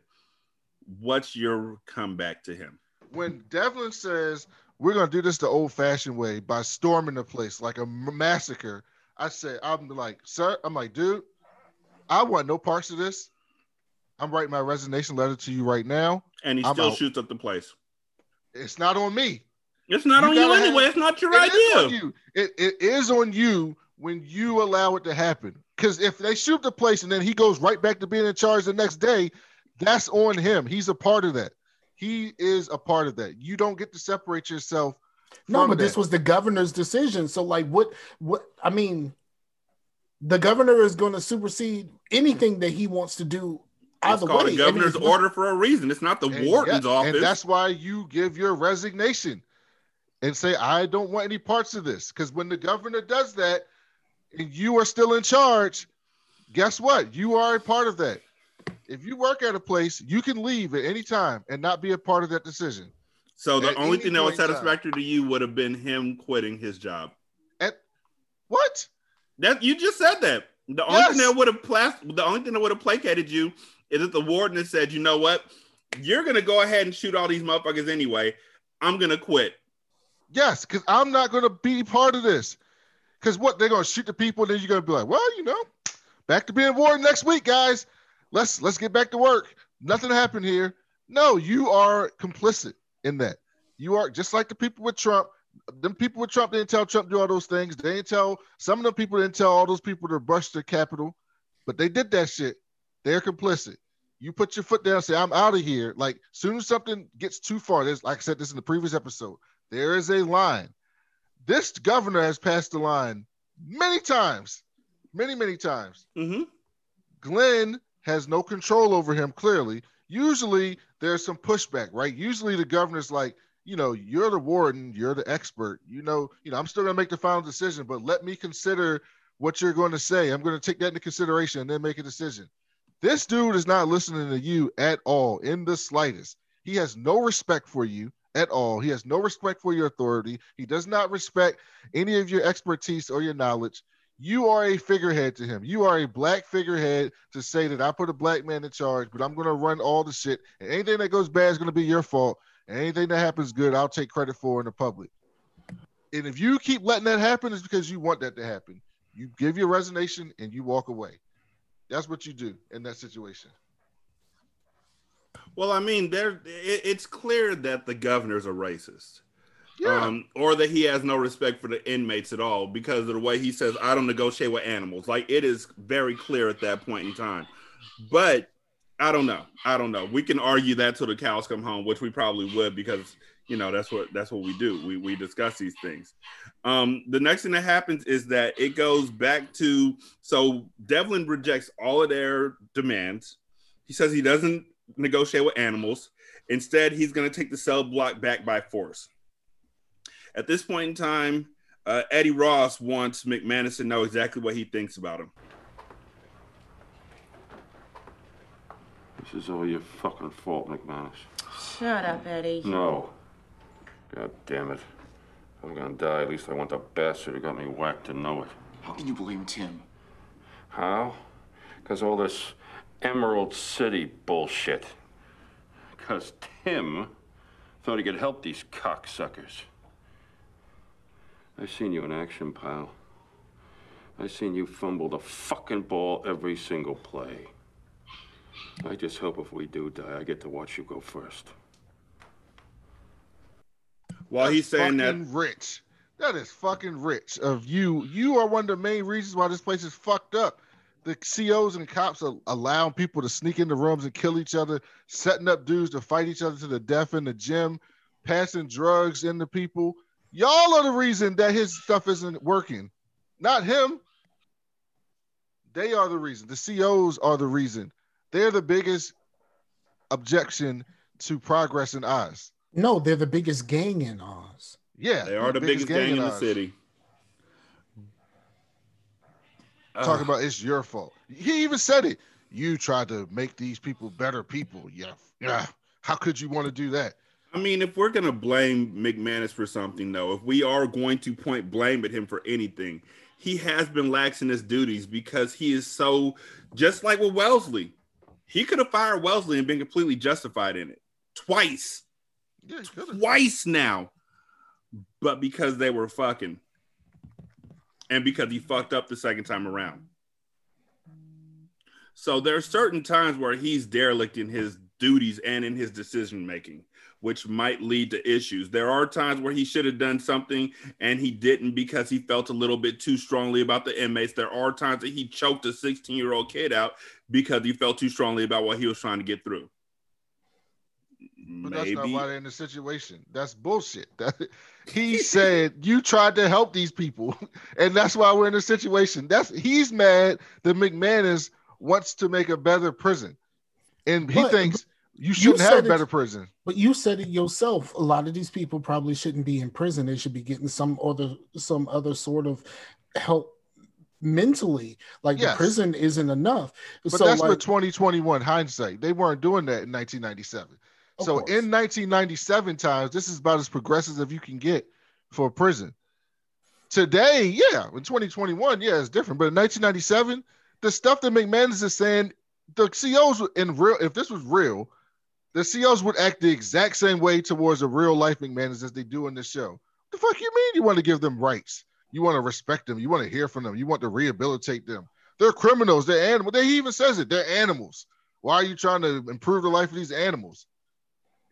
What's your comeback to him? when Devlin says we're gonna do this the old-fashioned way by storming the place like a massacre, I say, I'm like, sir, I'm like, dude, I want no parts of this. I'm writing my resignation letter to you right now. And he I'm still out. shoots up the place. It's not on me. It's not You on you anyway. have- it's not your It is on idea. you. It, it is on you when you allow it to happen. Because if they shoot the place and then he goes right back to being in charge the next day, that's on him. He's a part of that. He is a part of that. You don't get to separate yourself. No, from but this was the governor's decision. So, like, what? What? I mean, the governor is going to supersede anything that he wants to do. It's Either called way, a governor's I mean, order for a reason. It's not the And warden's yeah, office. And that's why you give your resignation and say, I don't want any parts of this. Because when the governor does that and you are still in charge, guess what? You are a part of that. If you work at a place, you can leave at any time and not be a part of that decision. so the at only thing that was in time. satisfactory to you would have been him quitting his job. At what? That you just said that. The only thing that would have plas- the only thing that would have placated you is if the warden had said, you know what, you're gonna go ahead and shoot all these motherfuckers anyway. I'm gonna quit. Yes, because I'm not going to be part of this. Because what they're going to shoot the people, and then you're going to be like, well, you know, back to being warden next week, guys. Let's let's get back to work. Nothing happened here. No, you are complicit in that. You are just like the people with Trump. Them people with Trump didn't tell Trump do all those things. They didn't tell some of the people didn't tell all those people to brush the Capitol, but they did that shit. They're complicit. You put your foot down, say, I'm out of here. Like soon as something gets too far, there's like I said this in the previous episode. There is a line. This governor has passed the line many times, many, many times. Mm-hmm. Glynn has no control over him, clearly. Usually there's some pushback, right? Usually the governor's like, you know, you're the warden, you're the expert. You know, you know, I'm still gonna make the final decision, but let me consider what you're going to say. I'm going to take that into consideration and then make a decision. This dude is not listening to you at all in the slightest. He has no respect for you at all. He has no respect for your authority. He does not respect any of your expertise or your knowledge. You are a figurehead to him. You are a black figurehead to say that I put a black man in charge, but I'm going to run all the shit. And anything that goes bad is going to be your fault. And anything that happens good, I'll take credit for in the public. And if you keep letting that happen, it's because you want that to happen. You give your resignation and you walk away. That's what you do in that situation. Well, I mean, there it, it's clear that the governor's a racist. Yeah. Um, or that he has no respect for the inmates at all because of the way he says, I don't negotiate with animals. Like it is very clear at that point in time. But I don't know. I don't know. We can argue that till the cows come home, which we probably would because you know that's what that's what we do. We we discuss these things. Um, the next thing that happens is that it goes back to so Devlin rejects all of their demands. He says he doesn't negotiate with animals. Instead, he's going to take the cell block back by force. At this point in time, uh, Eddie Ross wants McManus to know exactly what he thinks about him. This is all your fucking fault, McManus. Shut up, Eddie. No. God damn it. If I'm gonna die, at least I want the bastard who got me whacked to know it. How can you blame Tim? How? Because all this Emerald City bullshit. Because Tim thought he could help these cocksuckers. I've seen you in action, pal. I've seen you fumble the fucking ball every single play. I just hope if we do die, I get to watch you go first. While he's saying that, rich. That is fucking rich of you. You are one of the main reasons why this place is fucked up. The COs and the cops are allowing people to sneak into rooms and kill each other, setting up dudes to fight each other to the death in the gym, passing drugs into people. Y'all are the reason that his stuff isn't working, not him. They are the reason. The COs are the reason. They're the biggest objection to progress in Oz. No, they're the biggest gang in Oz. Yeah, they are the biggest, gang in the Oz. city. Uh-huh. Talk about it's your fault. He even said it. You tried to make these people better people. Yeah, yeah. How could you want to do that? I mean, if we're gonna blame McManus for something, though, if we are going to point blame at him for anything, he has been lax in his duties because he is so just like with Wellesley. He could have fired Wellesley and been completely justified in it twice, Yeah, twice now, but because they were fucking, and because he fucked up the second time around. So there are certain times where he's derelict in his duties and in his decision making, which might lead to issues. There are times where he should have done something and he didn't because he felt a little bit too strongly about the inmates. There are times that he choked a 16 year old kid out because he felt too strongly about what he was trying to get through. But that's not why they're in the situation. That's bullshit. That, he said you tried to help these people, and that's why we're in the situation. That's he's mad that McManus wants to make a better prison, and he But- thinks you shouldn't said have a better prison. But you said it yourself. A lot of these people probably shouldn't be in prison. They should be getting some other some other sort of help mentally. Like Yes. the prison isn't enough. But so that's like, what 2021 hindsight. They weren't doing that in 1997. Of so course. in 1997 times, this is about as progressive as you can get for a prison. Today, yeah, in 2021, yeah, it's different. But in 1997, the stuff that McManus is saying, the COs in real, if this was real, the COs would act the exact same way towards a real life McManus as they do in this show. The fuck you mean you want to give them rights? You want to respect them. You want to hear from them. You want to rehabilitate them. They're criminals. They're animals. They he even says it. They're animals. Why are you trying to improve the life of these animals?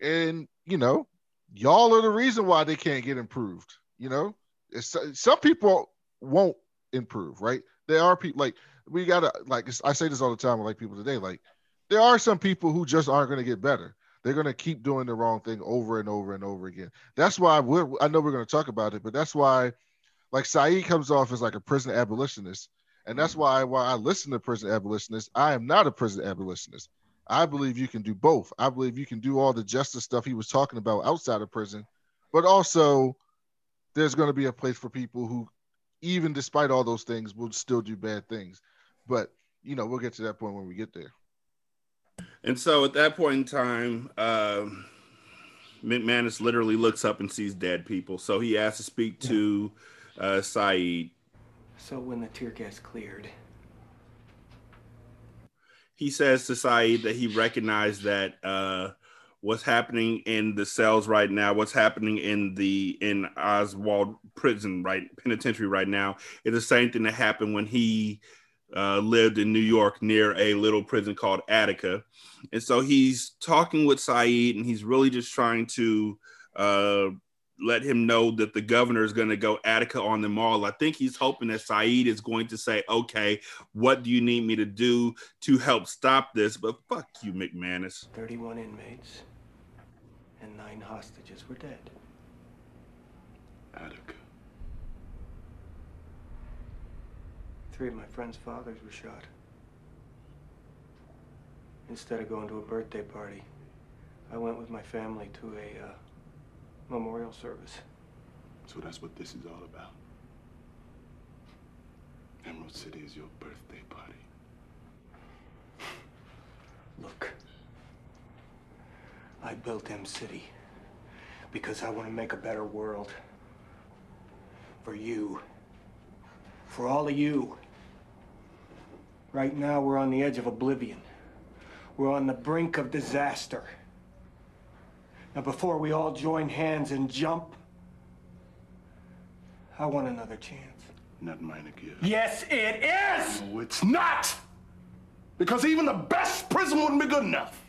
And you know, y'all are the reason why they can't get improved. You know, it's, some people won't improve, right? There are people like we gotta like I say this all the time with like people today. Like there are some people who just aren't going to get better. They're going to keep doing the wrong thing over and over and over again. That's why we're. I know we're going to talk about it, but that's why, like Said comes off as like a prison abolitionist, and that's mm. why why I listen to prison abolitionists. I am not a prison abolitionist. I believe you can do both. I believe you can do all the justice stuff he was talking about outside of prison, but also there's going to be a place for people who, even despite all those things, will still do bad things. But you know, we'll get to that point when we get there. And so at that point in time, um McManus literally looks up and sees dead people. So he asks to speak to uh, Said. So when the tear gas cleared, He says to Said that he recognized that uh, what's happening in the cells right now, what's happening in the in Oswald prison right penitentiary right now, is the same thing that happened when he uh, lived in New York near a little prison called Attica. And so he's talking with Said and he's really just trying to uh, let him know that the governor is going to go Attica on them all. I think he's hoping that Said is going to say, okay, what do you need me to do to help stop this? But fuck you, McManus. 31 inmates and nine hostages were dead. Attica. Three of my friends' fathers were shot. Instead of going to a birthday party, I went with my family to a uh, memorial service. So that's what this is all about. Emerald City is your birthday party. Look, I built Em City because I want to make a better world for you, for all of you. Right now, we're on the edge of oblivion. We're on the brink of disaster. Now, before we all join hands and jump, I want another chance. Not mine again. Yes, it is! No, it's not! Because even the best prison wouldn't be good enough.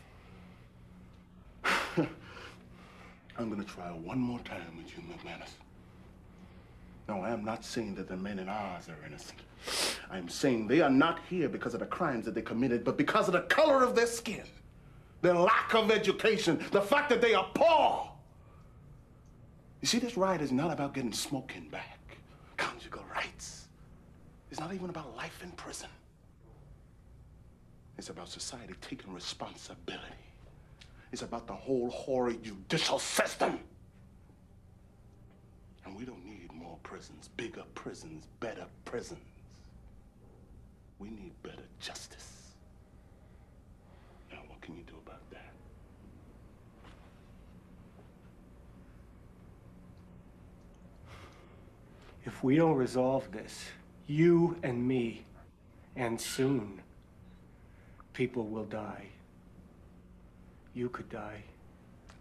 I'm gonna try one more time with you, McManus. No, I am not saying that the men in ours are innocent. I am saying they are not here because of the crimes that they committed, but because of the color of their skin, their lack of education, the fact that they are poor. You see, this riot is not about getting smoking back, conjugal rights. It's not even about life in prison. It's about society taking responsibility. It's about the whole hoary judicial system. And we don't need more prisons, bigger prisons, better prisons. We need better justice. Now, what can you do about that? If we don't resolve this, you and me, and soon, people will die. You could die.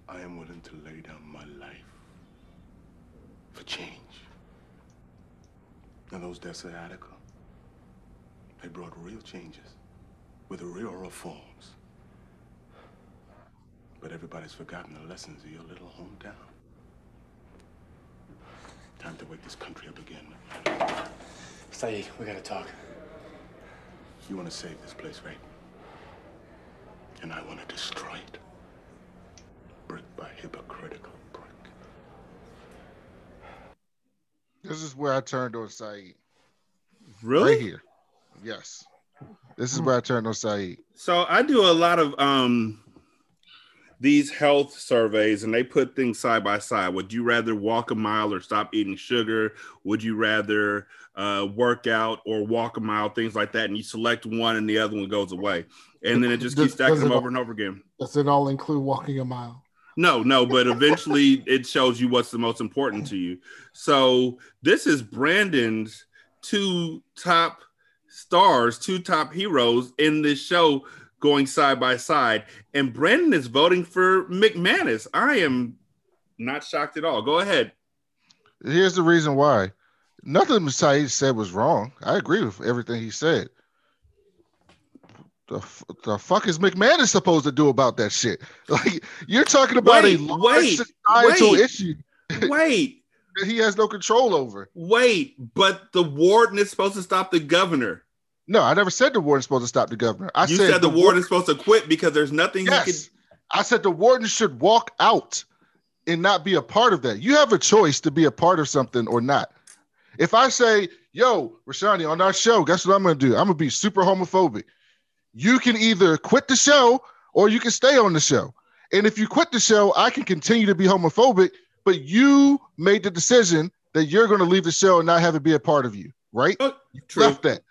I am willing to lay down my life for change. And those deaths at Attica, they brought real changes with real reforms. But everybody's forgotten the lessons of your little hometown. Time to wake this country up again. Said, we gotta talk. You want to save this place, right? And I want to destroy it. Brick by hypocritical brick. This is where I turned on Said. Really? Right here. Yes. This is where I turned on Said. So I do a lot of um these health surveys and they put things side by side. Would you rather walk a mile or stop eating sugar? Would you rather uh, work out or walk a mile? Things like that. And you select one and the other one goes away. And then it just keeps stacking them it- over and over again. Does it all include walking a mile? No, no, but eventually it shows you what's the most important to you. So this is Brandon's two top stars, two top heroes in this show going side by side. And Brandon is voting for McManus. I am not shocked at all. Go ahead. Here's the reason why. Nothing Saeed said was wrong. I agree with everything he said. The, f- the fuck is McManus supposed to do about that shit? Like you're talking about Wait, a large wait, societal wait. issue Wait, that he has no control over. wait, but the warden is supposed to stop the governor. No, I never said the warden's supposed to stop the governor. I you said, said, the, warden is supposed to quit because there's nothing he can Yes. I said the warden should walk out and not be a part of that. You have a choice to be a part of something or not. If I say, yo, Rashani, on our show, guess what I'm going to do? I'm going to be super homophobic. You can either quit the show or you can stay on the show. And if you quit the show, I can continue to be homophobic, but you made the decision that you're going to leave the show and not have it be a part of you, right? Oh, you left that.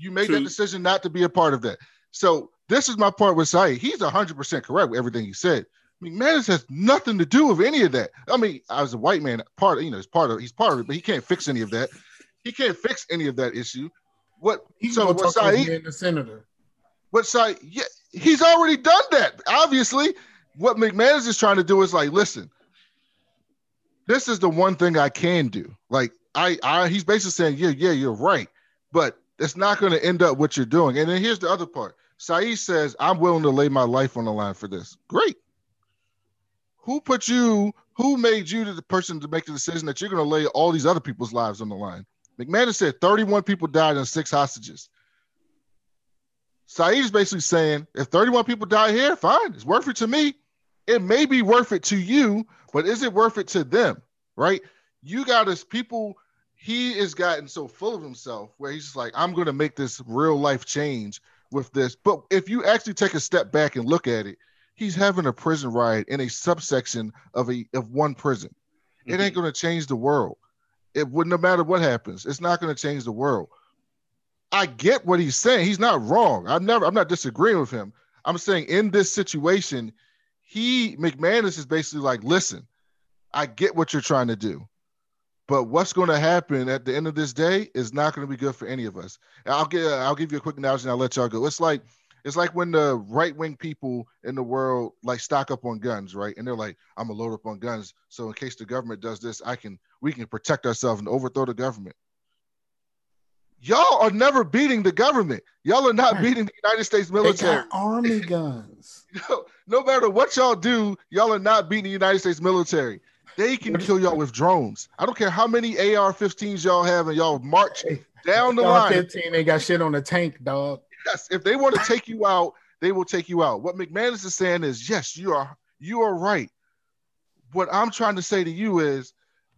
You made that decision not to be a part of that. So this is my part with Said. He's 100% correct with everything he said. McManus has nothing to do with any of that. I mean, I was a white man, part of, you know, he's part of he's part of it, but he can't fix any of that. He can't fix any of that issue. What He's so what Said being the senator. what Said yeah, he's already done that. Obviously, what McManus is trying to do is like, listen, this is the one thing I can do. Like, I, I he's basically saying, yeah, yeah, you're right, but it's not going to end up what you're doing. And then here's the other part. Said says, I'm willing to lay my life on the line for this. Great. Who put you? Who made you the person to make the decision that you're going to lay all these other people's lives on the line? McManus said 31 people died and six hostages. Said is basically saying, if 31 people die here, fine, it's worth it to me. It may be worth it to you, but is it worth it to them? Right? You got us people. He has gotten so full of himself where he's just like, I'm going to make this real life change with this. But if you actually take a step back and look at it, he's having a prison riot in a subsection of a of one prison. It ain't mm-hmm. going to change the world. It would no matter what happens. It's not going to change the world. I get what he's saying. He's not wrong. I'm never. I'm not disagreeing with him. I'm saying in this situation, he McManus is basically like, listen, I get what you're trying to do, but what's going to happen at the end of this day is not going to be good for any of us. And I'll get. I'll give you a quick analogy and I'll let y'all go. It's like it's like when the right wing people in the world like stock up on guns, right? And they're like, I'm gonna load up on guns, so in case the government does this, I can we can protect ourselves and overthrow the government. Y'all are never beating the government. Y'all are not beating the United States military. army guns. No, no matter what y'all do, y'all are not beating the United States military. They can kill y'all with drones. I don't care how many AR-15s y'all have, and y'all march down the line. 15, they got shit on the tank, dog. Yes, if they want to take you out, they will take you out. What McManus is saying is, yes, you are you are right. What I'm trying to say to you is,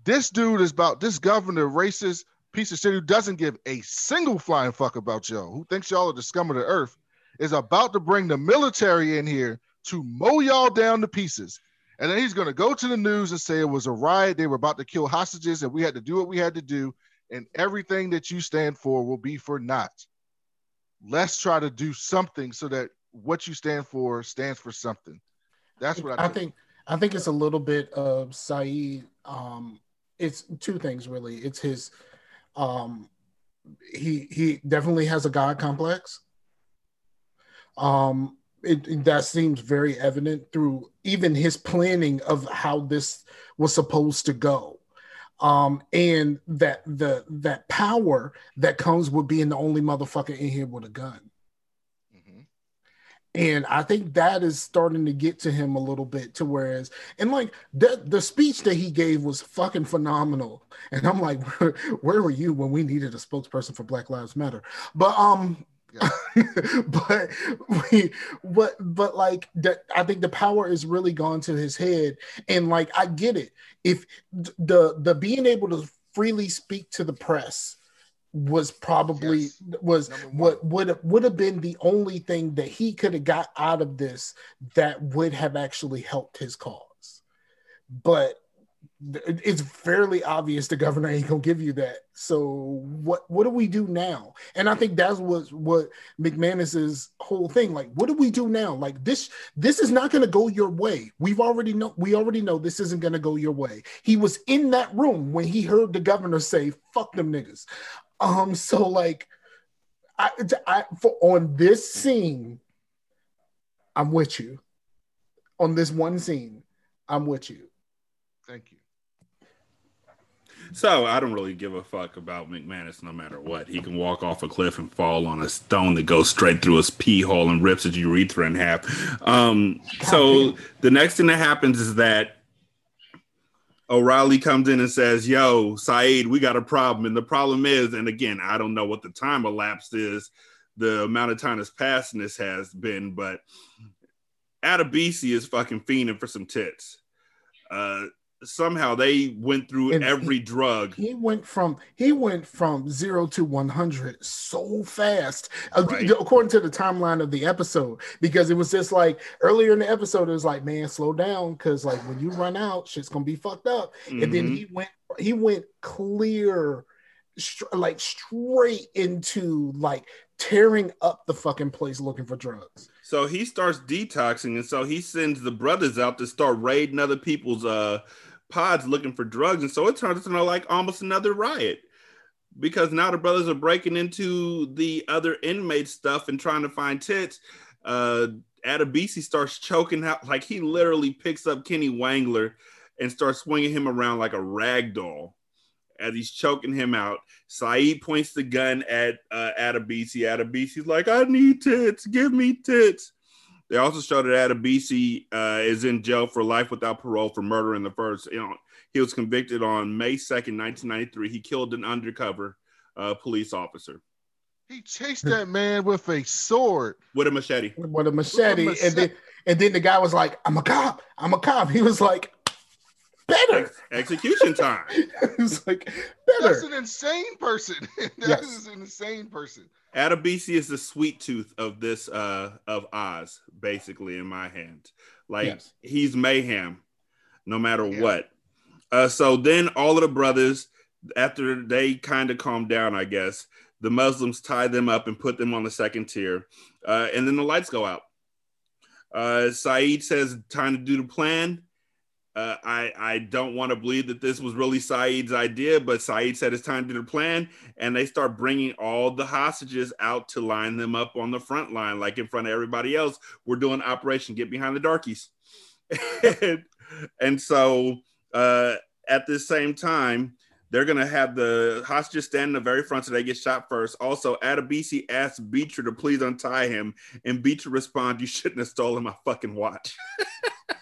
this dude is about this governor, racist piece of shit who doesn't give a single flying fuck about y'all, who thinks y'all are the scum of the earth, is about to bring the military in here to mow y'all down to pieces. And then he's going to go to the news and say it was a riot. They were about to kill hostages, and we had to do what we had to do. And everything that you stand for will be for naught let's try to do something so that what you stand for stands for something. That's what I, I think I think it's a little bit of Said. Um, it's two things really. It's his um he he definitely has a God complex. Um it, it- that seems very evident through even his planning of how this was supposed to go. Um, and that the that power that comes with being the only motherfucker in here with a gun. And I think that is starting to get to him a little bit to whereas and like the the speech that he gave was fucking phenomenal. And I'm like, where, where were you when we needed a spokesperson for Black Lives Matter? But um but we but but like that I think the power is really gone to his head. And like I get it. If the the being able to freely speak to the press was probably was what would have would have been the only thing that he could have got out of this that would have actually helped his cause. But it's fairly obvious the governor ain't gonna give you that. So what what do we do now? And I think that's what what McManus's whole thing. Like, what do we do now? Like this this is not gonna go your way. We've already know we already know this isn't gonna go your way. He was in that room when he heard the governor say, fuck them niggas. Um, so like I, I for on this scene, I'm with you. On this one scene, I'm with you. Thank you. So I don't really give a fuck about McManus no matter what. He can walk off a cliff and fall on a stone that goes straight through his pee hole and rips his urethra in half. Um, so the next thing that happens is that O'Reilly comes in and says, Yo, Said, we got a problem. And the problem is, and again, I don't know what the time elapsed is, the amount of time that's passed this has been, but Adebisi is fucking fiending for some tits. Uh, somehow they went through And every drug. He went from he went from zero to one hundred so fast, uh, Right. according to the timeline of the episode. Because it was just like earlier in the episode, it was like, man, slow down, because like when you run out, shit's gonna be fucked up. And then Mhm. he went he went clear, like straight into like tearing up the fucking place looking for drugs. So he starts detoxing, and so he sends the brothers out to start raiding other people's uh pods looking for drugs, and so it turns into like almost another riot because now the brothers are breaking into the other inmate stuff and trying to find tits. Uh, Adebisi starts choking out, like he literally picks up Kenny Wangler and starts swinging him around like a rag doll as he's choking him out. Said points the gun at uh, Adebisi. Adebisi's like, I need tits. Give me tits. They also show that Adebisi uh, is in jail for life without parole for murder in the first. You know, he was convicted on May 2nd, 1993. He killed an undercover uh, police officer He chased that man with a sword. with a machete. with a machete, With a and then and then the guy was like, "I'm a cop. I'm a cop." He was like, "Better." Execution time. he was like, That's an insane person. That Yes. is an insane person. Adebisi is the sweet tooth of this uh of Oz, basically in my hand. Like Yes. he's mayhem, no matter what. Uh, so then all of the brothers, after they kind of calm down, I guess the Muslims tie them up and put them on the second tier, uh, and then the lights go out. Uh, Said says, "Time to do the plan." Uh, I I don't want to believe that this was really Said's idea, but Saeed said it's time to the plan, and they start bringing all the hostages out to line them up on the front line, like in front of everybody else. We're doing Operation Get Behind the Darkies, and, and so uh, at the same time, they're gonna have the hostages stand in the very front so they get shot first. Also, Adebisi asks Beecher to please untie him, and Beecher responds, "You shouldn't have stolen my fucking watch."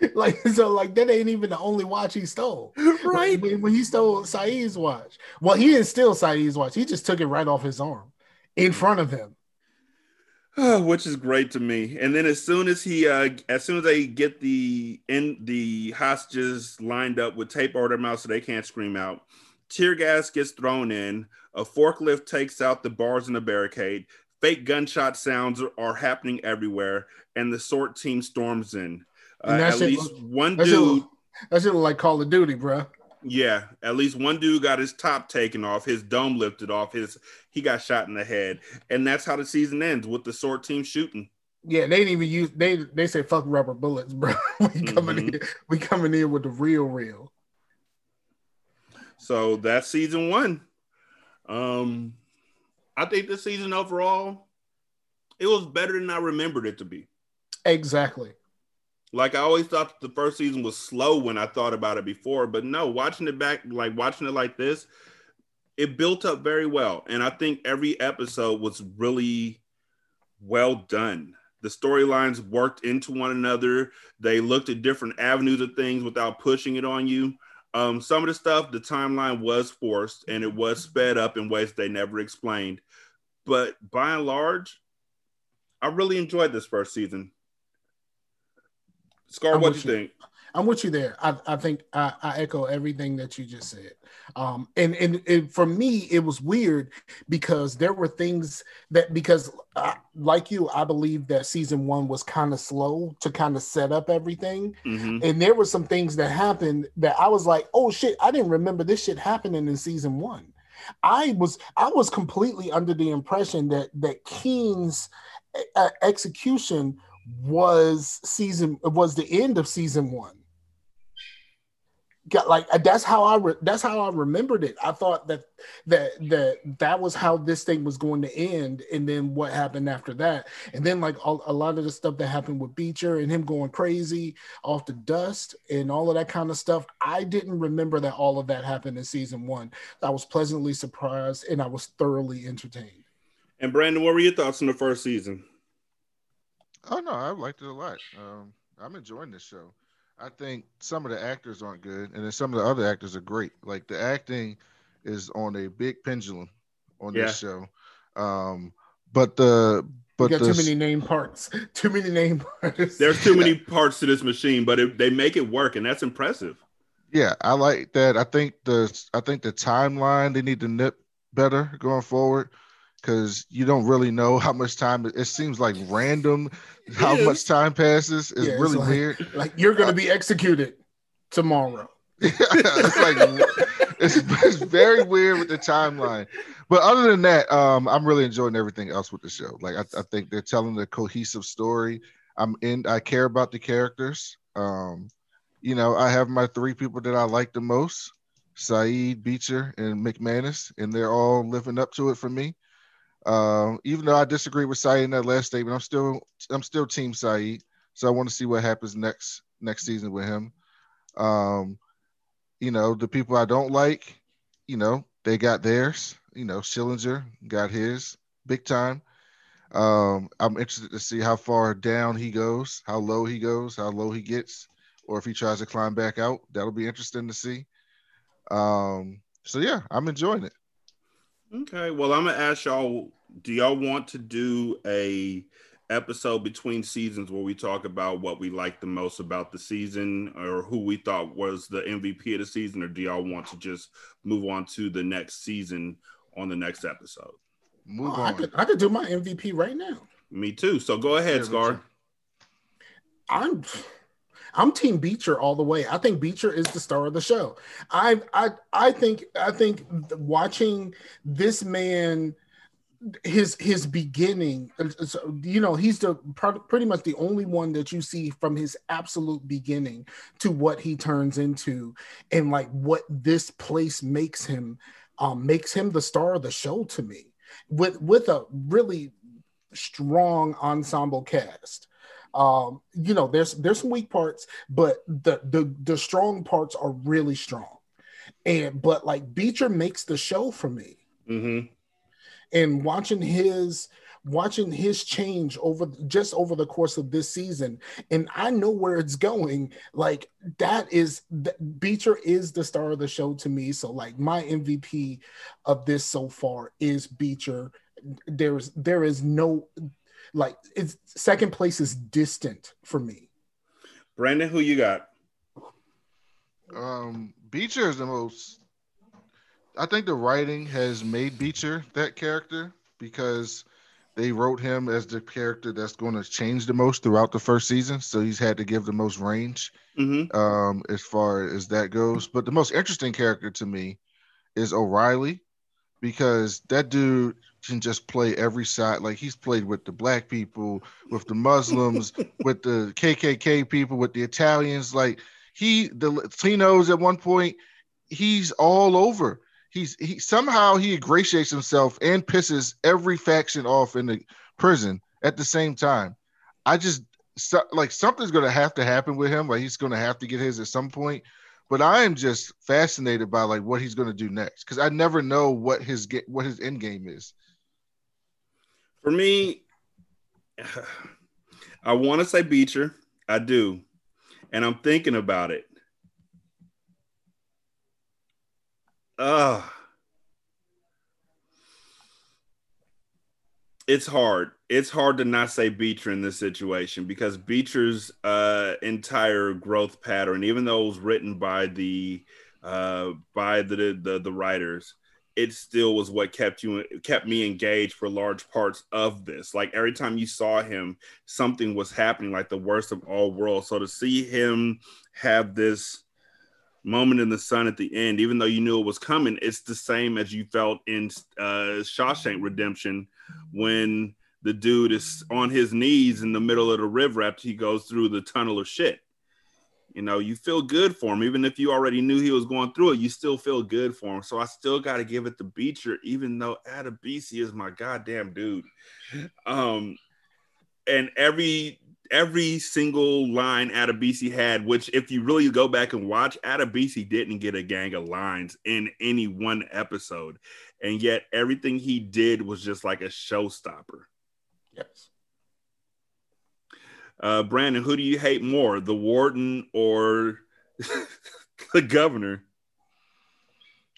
Like so, like that ain't even the only watch he stole. Right when, when he stole Said's watch. Well, he didn't steal Said's watch. He just took it right off his arm in front of him. which is great to me. And then as soon as he, uh, as soon as they get the in the hostages lined up with tape over their mouth so they can't scream out, tear gas gets thrown in. A forklift takes out the bars in the barricade. Fake gunshot sounds are, are happening everywhere, and the sort team storms in. Uh, at shit least one that shit dude. look- That shit look like Call of Duty, bro. Yeah, at least one dude got his top taken off, his dome lifted off, his he got shot in the head, and that's how the season ends with the sword team shooting. Yeah, they didn't even use they they say fuck rubber bullets, bro. we coming Mm-hmm. in, we coming in with the real real. So that's season one. Um, I think this season overall, it was better than I remembered it to be. Exactly. Like I always thought the first season was slow when I thought about it before, but no, watching it back, like watching it like this, it built up very well. And I think every episode was really well done. The storylines worked into one another. They looked at different avenues of things without pushing it on you. Um, some of the stuff, the timeline was forced and it was sped up in ways they never explained. But by and large, I really enjoyed this first season. Scar, I'm what do you you. think? I'm with you there. I, I think I, I echo everything that you just said. Um, and and it, for me, it was weird because there were things that because uh, like you, I believe that season one was kind of slow to kind of set up everything, Mhm. and there were some things that happened that I was like, oh shit, I didn't remember this shit happening in season one. I was I was completely under the impression that that Keane's uh, execution was season was the end of season one. Got like that's how I re- that's how I remembered it. I thought that that that that was how this thing was going to end, and then what happened after that, and then like all, a lot of the stuff that happened with Beecher and him going crazy off the dust and all of that kind of stuff. I didn't remember that all of that happened in season one. I was pleasantly surprised and I was thoroughly entertained. And Brandon, what were your thoughts on the first season? Oh no, I liked it a lot. Um, I'm enjoying this show. I think some of the actors aren't good, and then some of the other actors are great. Like the acting is on a big pendulum on this show. Um, but the You but got the too many name parts. Too many name parts. There's too many parts to this machine, but it, they make it work, and that's impressive. yeah, I like that. I think the I think the timeline they need to nip better going forward because you don't really know how much time it, it seems like random how much time passes. It's Yeah, it's really like- weird. Like you're gonna be executed tomorrow. it's like it's, it's very weird with the timeline. But other than that, um, I'm really enjoying everything else with the show. Like I, I think they're telling a cohesive story. I'm in. I care about the characters. Um, you know, I have my three people that I like the most: Said, Beecher, and McManus, and they're all living up to it for me. Um, even though I disagree with Said in that last statement, I'm still I'm still Team Said. So I want to see what happens next next season with him. Um, you know, the people I don't like, you know, they got theirs. You know, Schillinger got his big time. Um, I'm interested to see how far down he goes, how low he goes, how low he gets, or if he tries to climb back out. That'll be interesting to see. Um, so yeah, I'm enjoying it. Okay, well, I'm gonna ask y'all: Do y'all want to do a episode between seasons where we talk about what we like the most about the season, or who we thought was the MVP of the season, or do y'all want to just move on to the next season on the next episode? Move Oh, I could I could do my MVP right now. Me too. So go ahead, Scar. I'm I'm Team Beecher all the way. I think Beecher is the star of the show. I I I think I think watching this man his his beginning so, you know he's the pretty much the only one that you see from his absolute beginning to what he turns into and like what this place makes him um makes him the star of the show to me with with a really strong ensemble cast. Um you know there's there's some weak parts but the the the strong parts are really strong. And but like beecher makes the show for me. Mm-hmm. And watching his watching his change over just over the course of this season and i know where it's going like that is that beecher is the star of the show to me so like my mvp of this so far is beecher there's there is no like it's second place is distant for me Brandon, who you got? Um, Beecher is the most. I think the writing has made Beecher that character because they wrote him as the character that's going to change the most throughout the first season. So he's had to give the most range Mm-hmm. um, as far as that goes. But the most interesting character to me is O'Reilly because that dude can just play every side. Like he's played with the black people, with the Muslims, with the KKK people, with the Italians. Like he, the Latinos at one point, he's all over. He's he somehow he ingratiates himself and pisses every faction off in the prison at the same time. I just so, like something's gonna have to happen with him. Like he's gonna have to get his at some point. But I am just fascinated by like what he's gonna do next because I never know what his get what his end game is. For me, I want to say Beecher. I do. And I'm thinking about it. Uh it's hard. It's hard to not say Beecher in this situation because Beecher's uh, entire growth pattern, even though it was written by the uh, by the, the the writers, it still was what kept you kept me engaged for large parts of this. Like every time you saw him, something was happening, like the worst of all worlds. So to see him have this moment in the sun at the end, even though you knew it was coming, it's the same as you felt in uh, Shawshank Redemption when the dude is on his knees in the middle of the river after he goes through the tunnel of shit. You know, you feel good for him, even if you already knew he was going through it. You still feel good for him. So I still got to give it to Beecher, even though Adebisi is my goddamn dude. Um, and every every single line Adebisi had, which if you really go back and watch, Adebisi didn't get a gang of lines in any one episode, and yet everything he did was just like a showstopper. Yes. Uh, Brandon, who do you hate more, the warden or the governor?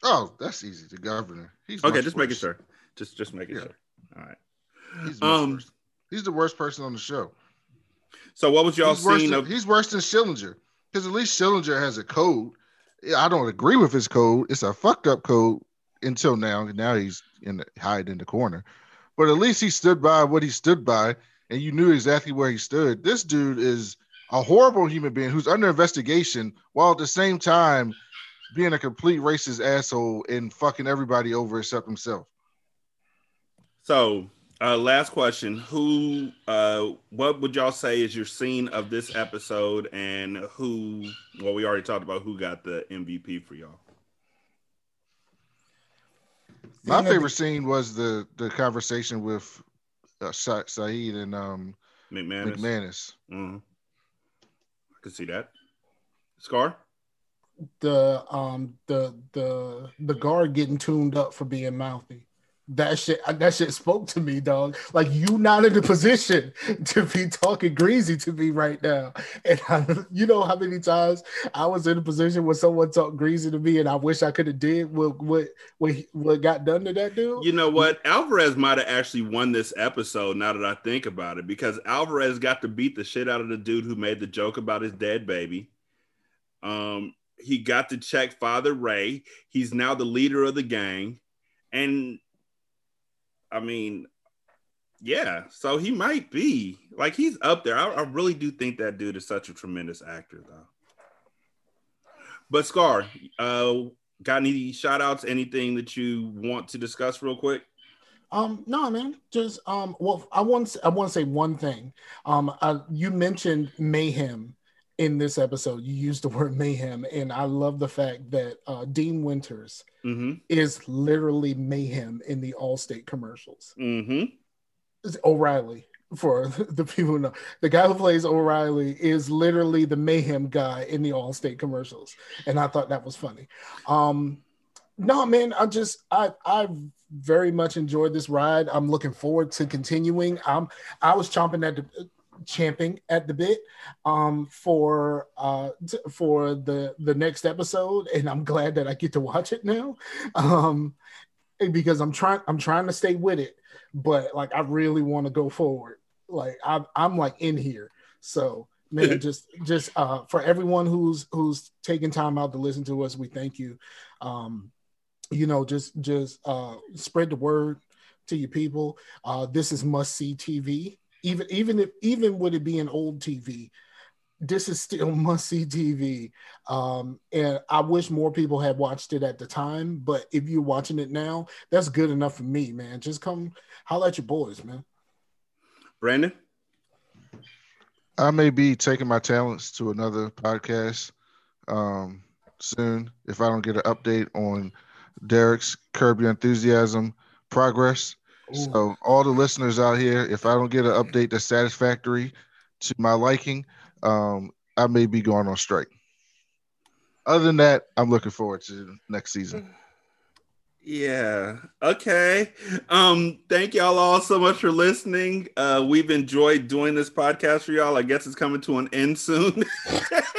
Oh, that's easy. The governor. He's okay. much Just making sure. Just just making Yeah. sure. All right. He's much Um. worse. He's the worst person on the show. So what was y'all he's seeing than, of? he's worse than Schillinger because at least Schillinger has a code. I don't agree with his code. It's a fucked up code until now. Now he's in the, hiding in the corner, but at least he stood by what he stood by, and you knew exactly where he stood. This dude is a horrible human being who's under investigation while at the same time being a complete racist asshole and fucking everybody over except himself. So uh, last question: Who? Uh, what would y'all say is your scene of this episode, and who? Well, we already talked about who got the MVP for y'all. My favorite scene was the the conversation with uh, Sa- Said and um, McManus. McManus. Mhm. I can see that. Scar. the um the the the guard getting tuned up for being mouthy. That shit that shit spoke to me, dog. Like you not in the position to be talking greasy to me right now. And I, you know how many times I was in a position where someone talked greasy to me and I wish I could have did what what what, what got done to that dude. You know what? Alvarez might have actually won this episode now that I think about it because Alvarez got to beat the shit out of the dude who made the joke about his dead baby. Um, he got to check Father Ray. He's now the leader of the gang. And I mean, yeah, so he might be like he's up there. I, I really do think that dude is such a tremendous actor, though. But Scar, uh, got any shout outs, anything that you want to discuss real quick? Um, no, man. Just um, well, I want I want to say one thing. Um, uh, you mentioned mayhem in this episode. You used the word mayhem, and I love the fact that uh, Dean Winters Mm-hmm. is literally mayhem in the Allstate commercials. Mm-hmm. O'Reilly for the people who know. The guy who plays O'Reilly is literally the mayhem guy in the Allstate commercials, and I thought that was funny. Um, no, man, I just I I very much enjoyed this ride. I'm looking forward to continuing. Um, I was chomping at the champing at the bit um for uh t- for the the next episode and i'm glad that i get to watch it now um because i'm trying i'm trying to stay with it but like i really want to go forward. Like i'm i'm like in here. So man just just uh for everyone who's who's taking time out to listen to us we thank you. Um you know just just uh spread the word to your people. Uh this is must see tv even even if even would it be an old tv this is still must see tv um and i wish more people had watched it at the time but if you're watching it now that's good enough for me man just come holler at your boys man Brandon. I may be taking my talents to another podcast um, soon if I don't get an update on Derek's Curb Your Enthusiasm progress. So, all the listeners out here, if I don't get an update that's satisfactory to my liking, um, I may be going on strike. Other than that, I'm looking forward to next season. Yeah. Okay. Um, thank y'all all so much for listening. Uh, we've enjoyed doing this podcast for y'all. I guess it's coming to an end soon.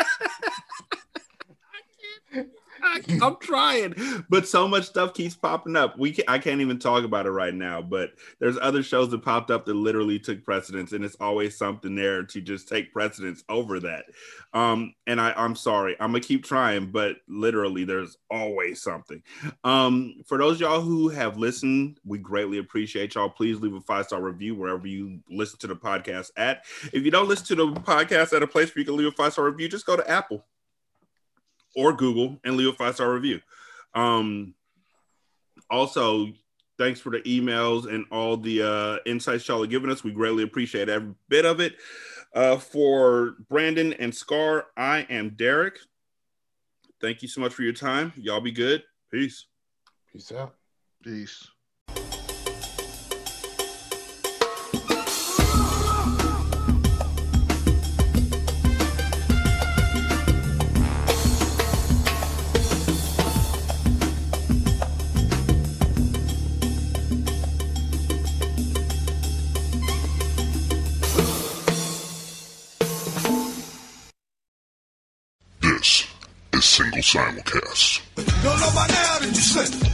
I, I'm trying, but so much stuff keeps popping up. We can, I can't even talk about it right now. But there's other shows that popped up that literally took precedence, and it's always something there to just take precedence over that. Um, and I, I'm sorry, I'm gonna keep trying, but literally, there's always something. Um, for those y'all who have listened, we greatly appreciate y'all. Please leave a five star review wherever you listen to the podcast at. If you don't listen to the podcast at a place where you can leave a five star review, just go to Apple or Google and leave a five star review. Um, also, thanks for the emails and all the uh, insights y'all are giving us. We greatly appreciate every bit of it. Uh, for Brandon and Scar, I am Derek. Thank you so much for your time. Y'all be good. Peace. Peace out. Peace. Simulcast. Don't know by now that you slip.